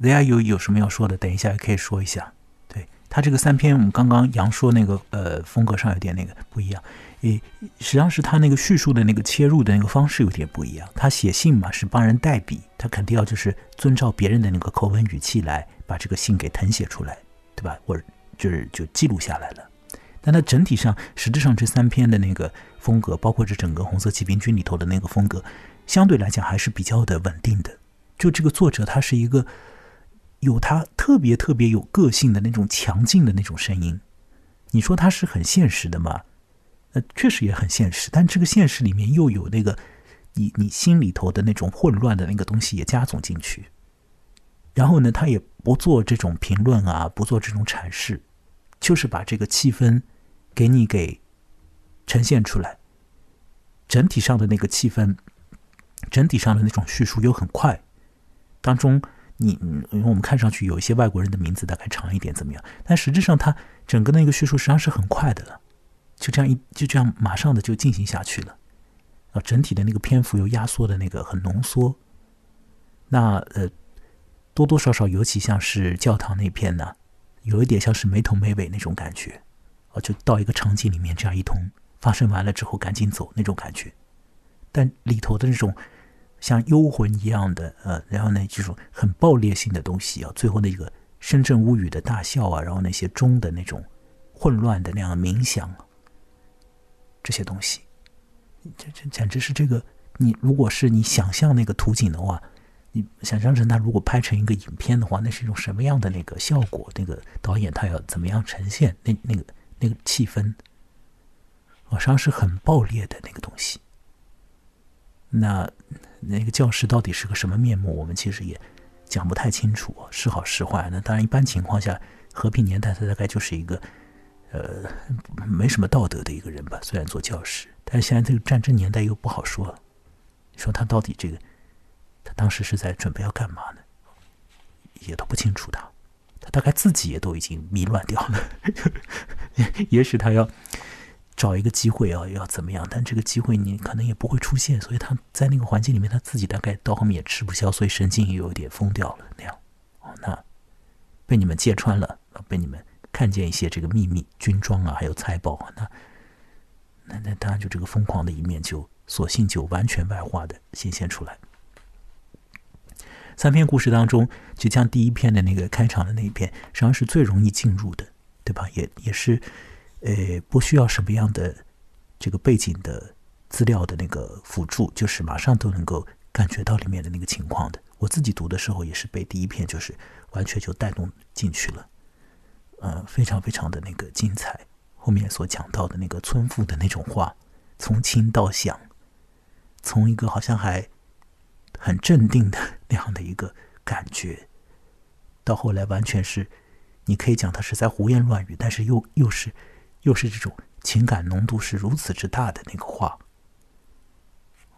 ，ZI 有有什么要说的？等一下也可以说一下。对他这个三篇，我们刚刚杨说那个呃风格上有点那个不一样。诶，实际上是他那个叙述的那个切入的那个方式有点不一样。他写信嘛，是帮人代笔，他肯定要就是遵照别人的那个口吻语气来把这个信给誊写出来，对吧？或者就是就记录下来了。但他整体上，实质上这三篇的那个风格，包括这整个《红色骑兵军》里头的那个风格，相对来讲还是比较的稳定的。就这个作者，他是一个有他特别特别有个性的那种强劲的那种声音。你说他是很现实的吗？那确实也很现实，但这个现实里面又有那个你你心里头的那种混乱的那个东西也加总进去。然后呢，他也不做这种评论啊，不做这种阐释，就是把这个气氛给你给呈现出来。整体上的那个气氛，整体上的那种叙述又很快。当中，你因为我们看上去有一些外国人的名字大概长一点怎么样？但实质上，它整个那个叙述实际上是很快的了。就这样一就这样马上的就进行下去了，啊，整体的那个篇幅又压缩的那个很浓缩，那呃多多少少尤其像是教堂那片呢，有一点像是没头没尾那种感觉，啊，就到一个场景里面这样一通发生完了之后赶紧走那种感觉，但里头的那种像幽魂一样的呃，然后呢这种很爆裂性的东西啊，最后那个深圳屋宇的大笑啊，然后那些钟的那种混乱的那样的冥想。这些东西，这这简直是这个。你如果是你想象那个图景的话，你想象成他如果拍成一个影片的话，那是一种什么样的那个效果？那个导演他要怎么样呈现那那个那个气氛？实际上是很爆裂的那个东西。那那个教室到底是个什么面目？我们其实也讲不太清楚，是好是坏。那当然，一般情况下，和平年代它大概就是一个。呃，没什么道德的一个人吧。虽然做教师，但是现在这个战争年代又不好说。说他到底这个，他当时是在准备要干嘛呢？也都不清楚。他，他大概自己也都已经迷乱掉了。也许他要找一个机会啊，要怎么样？但这个机会你可能也不会出现。所以他在那个环境里面，他自己大概到后面也吃不消，所以神经也有点疯掉了那样。哦，那被你们揭穿了，被你们。看见一些这个秘密军装啊，还有财宝啊，那那那当然就这个疯狂的一面就索性就完全外化的显现出来。三篇故事当中，就将第一篇的那个开场的那一篇，实际上是最容易进入的，对吧？也也是，呃，不需要什么样的这个背景的资料的那个辅助，就是马上都能够感觉到里面的那个情况的。我自己读的时候也是被第一篇就是完全就带动进去了。呃，非常非常的那个精彩。后面所讲到的那个村妇的那种话，从轻到响，从一个好像还很镇定的那样的一个感觉，到后来完全是，你可以讲他是在胡言乱语，但是又又是又是这种情感浓度是如此之大的那个话，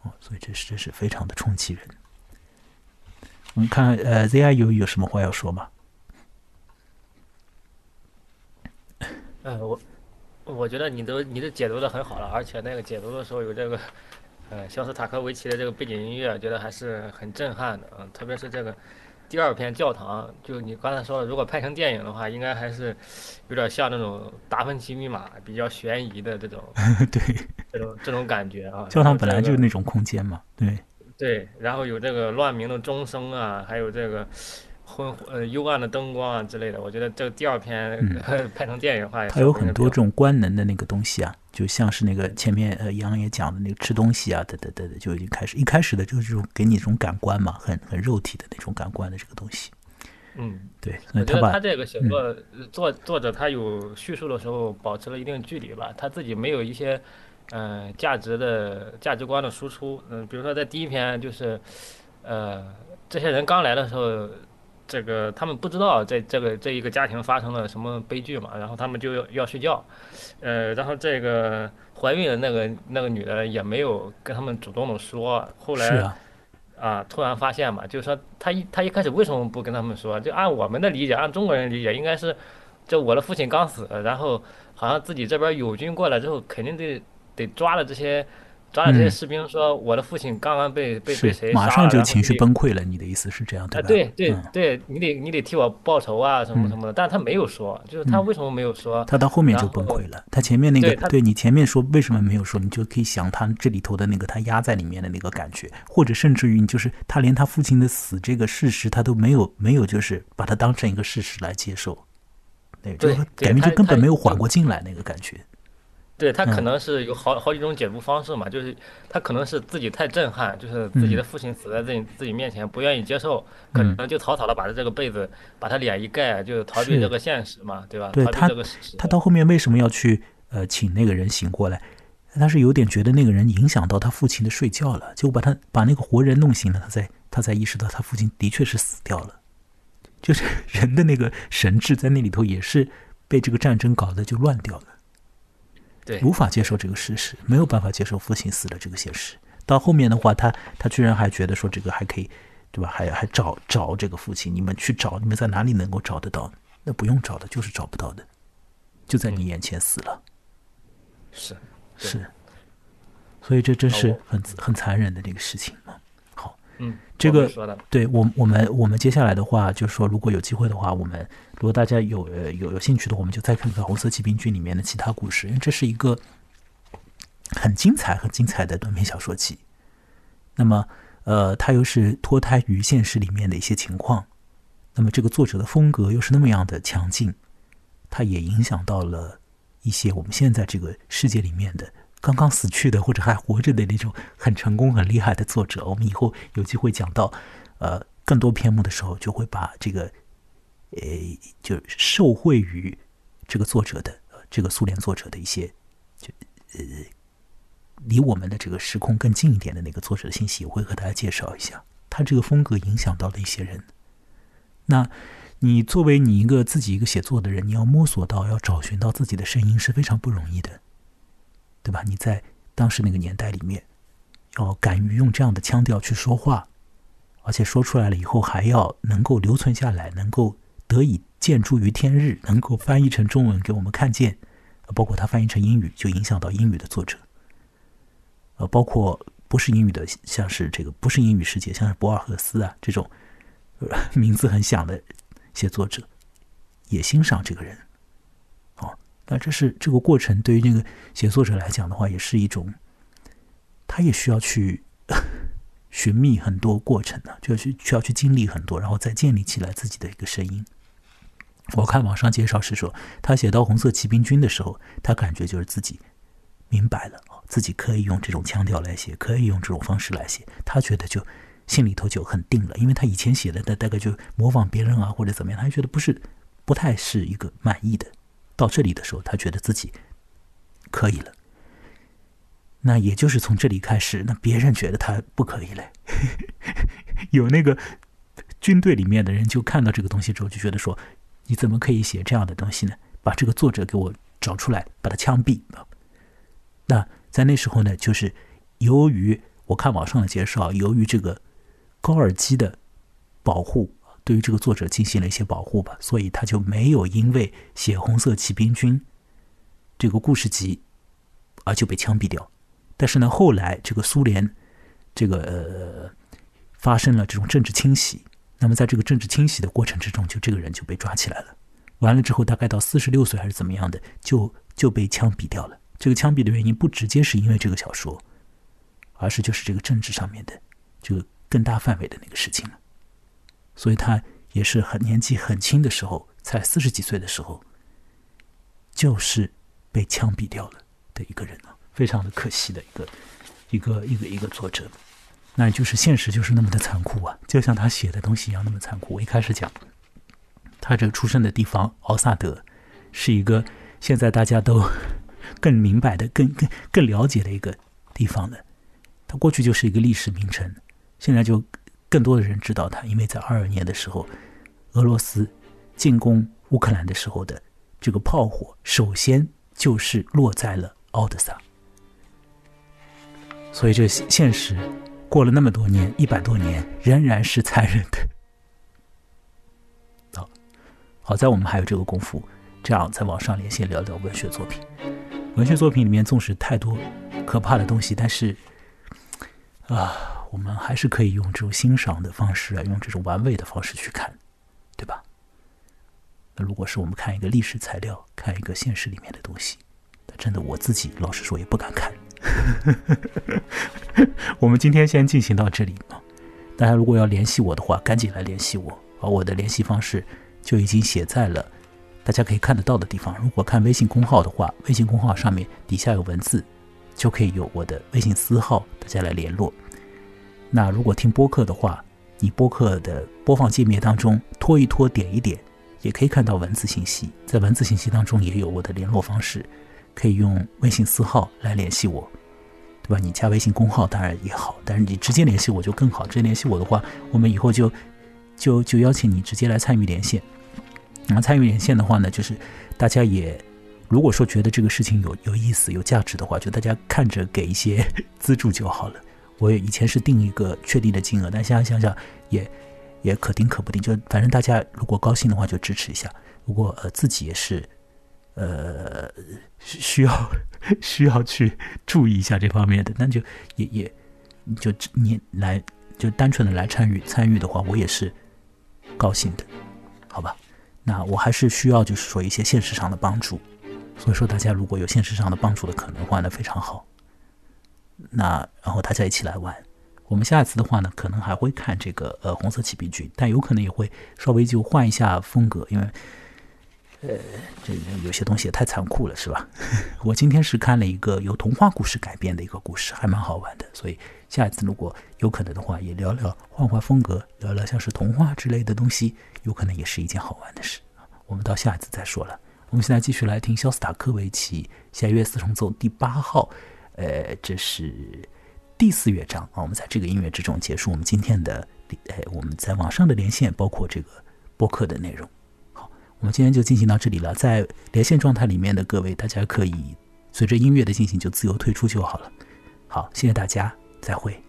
哦，所以这是这是非常的冲击人。我们看，呃，ZI 有有什么话要说吗？呃，我我觉得你都你都解读的很好了，而且那个解读的时候有这个，呃，肖斯塔科维奇的这个背景音乐，觉得还是很震撼的啊。特别是这个第二篇教堂，就你刚才说的，如果拍成电影的话，应该还是有点像那种达芬奇密码，比较悬疑的这种，对，这种这种感觉啊。教堂本来就是那种空间嘛，对。对，然后有这个乱鸣的钟声啊，还有这个。昏呃幽暗的灯光啊之类的，我觉得这个第二篇 拍成电影的话，它有很多这种官能的那个东西啊，就像是那个前面呃杨也讲的那个吃东西啊，等等等等，就已经开始一开始的就是这种给你这种感官嘛，很很肉体的那种感官的这个东西。嗯，对，我觉得他这个写作作作者他有叙述的时候保持了一定距离吧，他自己没有一些嗯价值的价值观的输出，嗯，比如说在第一篇就是呃这些人刚来的时候。这个他们不知道在这个这一个家庭发生了什么悲剧嘛，然后他们就要要睡觉，呃，然后这个怀孕的那个那个女的也没有跟他们主动的说，后来啊突然发现嘛，就是说她一她一开始为什么不跟他们说？就按我们的理解，按中国人理解，应该是就我的父亲刚死，然后好像自己这边友军过来之后，肯定得得抓了这些。抓了这些士兵，说我的父亲刚刚被被被谁马上就情绪崩溃了。你的意思是这样对吧？对对对，你得你得替我报仇啊，什么什么的。但他没有说，就是他为什么没有说？他到后面就崩溃了。他前面那个，对你前面说为什么没有说，你就可以想他这里头的那个他压在里面的那个感觉，或者甚至于你就是他连他父亲的死这个事实他都没有没有就是把它当成一个事实来接受，对，就感觉就根本没有缓过劲来那个感觉。对他可能是有好好几种解读方式嘛，就是他可能是自己太震撼，就是自己的父亲死在自己自己面前，不愿意接受，可能就草草的把他这个被子把他脸一盖，就逃避这个现实嘛，对吧？对他他到后面为什么要去呃请那个人醒过来？他是有点觉得那个人影响到他父亲的睡觉了，就把他把那个活人弄醒了，他才他才意识到他父亲的确是死掉了，就是 人的那个神智在那里头也是被这个战争搞得就乱掉了。无法接受这个事实，没有办法接受父亲死了这个现实。到后面的话，他他居然还觉得说这个还可以，对吧？还还找找这个父亲，你们去找，你们在哪里能够找得到？那不用找的，就是找不到的，就在你眼前死了。是是，所以这真是很很残忍的这个事情嘛。好，嗯。这个对我我们我们接下来的话就是说，如果有机会的话，我们如果大家有有有兴趣的，我们就再看看《红色骑兵军》里面的其他故事，因为这是一个很精彩、很精彩的短篇小说集。那么，呃，它又是脱胎于现实里面的一些情况。那么，这个作者的风格又是那么样的强劲，它也影响到了一些我们现在这个世界里面的。刚刚死去的或者还活着的那种很成功、很厉害的作者，我们以后有机会讲到，呃，更多篇目的时候，就会把这个，呃，就受惠于这个作者的，这个苏联作者的一些，就呃，离我们的这个时空更近一点的那个作者的信息，我会和大家介绍一下。他这个风格影响到的一些人。那你作为你一个自己一个写作的人，你要摸索到、要找寻到自己的声音是非常不容易的。对吧？你在当时那个年代里面，要敢于用这样的腔调去说话，而且说出来了以后还要能够留存下来，能够得以见诸于天日，能够翻译成中文给我们看见，包括他翻译成英语，就影响到英语的作者。呃，包括不是英语的，像是这个不是英语世界，像是博尔赫斯啊这种名字很响的写作者，也欣赏这个人。那这是这个过程，对于那个写作者来讲的话，也是一种，他也需要去 寻觅很多过程的，就是需要去经历很多，然后再建立起来自己的一个声音。我看网上介绍是说，他写到《红色骑兵军》的时候，他感觉就是自己明白了自己可以用这种腔调来写，可以用这种方式来写，他觉得就心里头就很定了，因为他以前写的大大概就模仿别人啊或者怎么样，他觉得不是不太是一个满意的。到这里的时候，他觉得自己可以了。那也就是从这里开始，那别人觉得他不可以嘞。有那个军队里面的人就看到这个东西之后，就觉得说：“你怎么可以写这样的东西呢？把这个作者给我找出来，把他枪毙。”那在那时候呢，就是由于我看网上的介绍，由于这个高尔基的保护。对于这个作者进行了一些保护吧，所以他就没有因为写《红色骑兵军》这个故事集而就被枪毙掉。但是呢，后来这个苏联这个呃发生了这种政治清洗，那么在这个政治清洗的过程之中，就这个人就被抓起来了。完了之后，大概到四十六岁还是怎么样的，就就被枪毙掉了。这个枪毙的原因不直接是因为这个小说，而是就是这个政治上面的这个更大范围的那个事情了。所以他也是很年纪很轻的时候，才四十几岁的时候，就是被枪毙掉了的一个人呢，非常的可惜的一个一个一个一个作者。那就是现实就是那么的残酷啊，就像他写的东西一样那么残酷。我一开始讲，他这个出生的地方奥萨德，是一个现在大家都更明白的、更更更了解的一个地方的。他过去就是一个历史名城，现在就。更多的人知道他，因为在二二年的时候，俄罗斯进攻乌克兰的时候的这个炮火，首先就是落在了奥德萨。所以这现实过了那么多年，一百多年，仍然是残忍的。好，好在我们还有这个功夫，这样在网上连线聊聊文学作品。文学作品里面纵使太多可怕的东西，但是啊，我们还是可以用这种欣赏的方式啊，用这种玩味的方式去看，对吧？那如果是我们看一个历史材料，看一个现实里面的东西，那真的我自己老实说也不敢看。我们今天先进行到这里啊！大家如果要联系我的话，赶紧来联系我啊！我的联系方式就已经写在了大家可以看得到的地方。如果看微信公号的话，微信公号上面底下有文字，就可以有我的微信私号，大家来联络。那如果听播客的话，你播客的播放界面当中拖一拖，点一点，也可以看到文字信息。在文字信息当中也有我的联络方式。可以用微信私号来联系我，对吧？你加微信公号当然也好，但是你直接联系我就更好。直接联系我的话，我们以后就就就邀请你直接来参与连线。那参与连线的话呢，就是大家也如果说觉得这个事情有有意思、有价值的话，就大家看着给一些资助就好了。我以前是定一个确定的金额，但现在想想也也可定可不定，就反正大家如果高兴的话就支持一下。如果呃自己也是。呃，需要 需要去注意一下这方面的，那就也也就你来就单纯的来参与参与的话，我也是高兴的，好吧？那我还是需要就是说一些现实上的帮助，所以说大家如果有现实上的帮助的可能的话，那非常好。那然后大家一起来玩，我们下一次的话呢，可能还会看这个呃红色骑兵军，但有可能也会稍微就换一下风格，因为。呃，这有些东西也太残酷了，是吧？我今天是看了一个由童话故事改编的一个故事，还蛮好玩的。所以下一次如果有可能的话，也聊聊换换风格，聊聊像是童话之类的东西，有可能也是一件好玩的事。我们到下一次再说了。我们现在继续来听肖斯塔科维奇下乐四重奏第八号，呃，这是第四乐章啊。我们在这个音乐之中结束我们今天的呃我们在网上的连线，包括这个播客的内容。好我们今天就进行到这里了，在连线状态里面的各位，大家可以随着音乐的进行就自由退出就好了。好，谢谢大家，再会。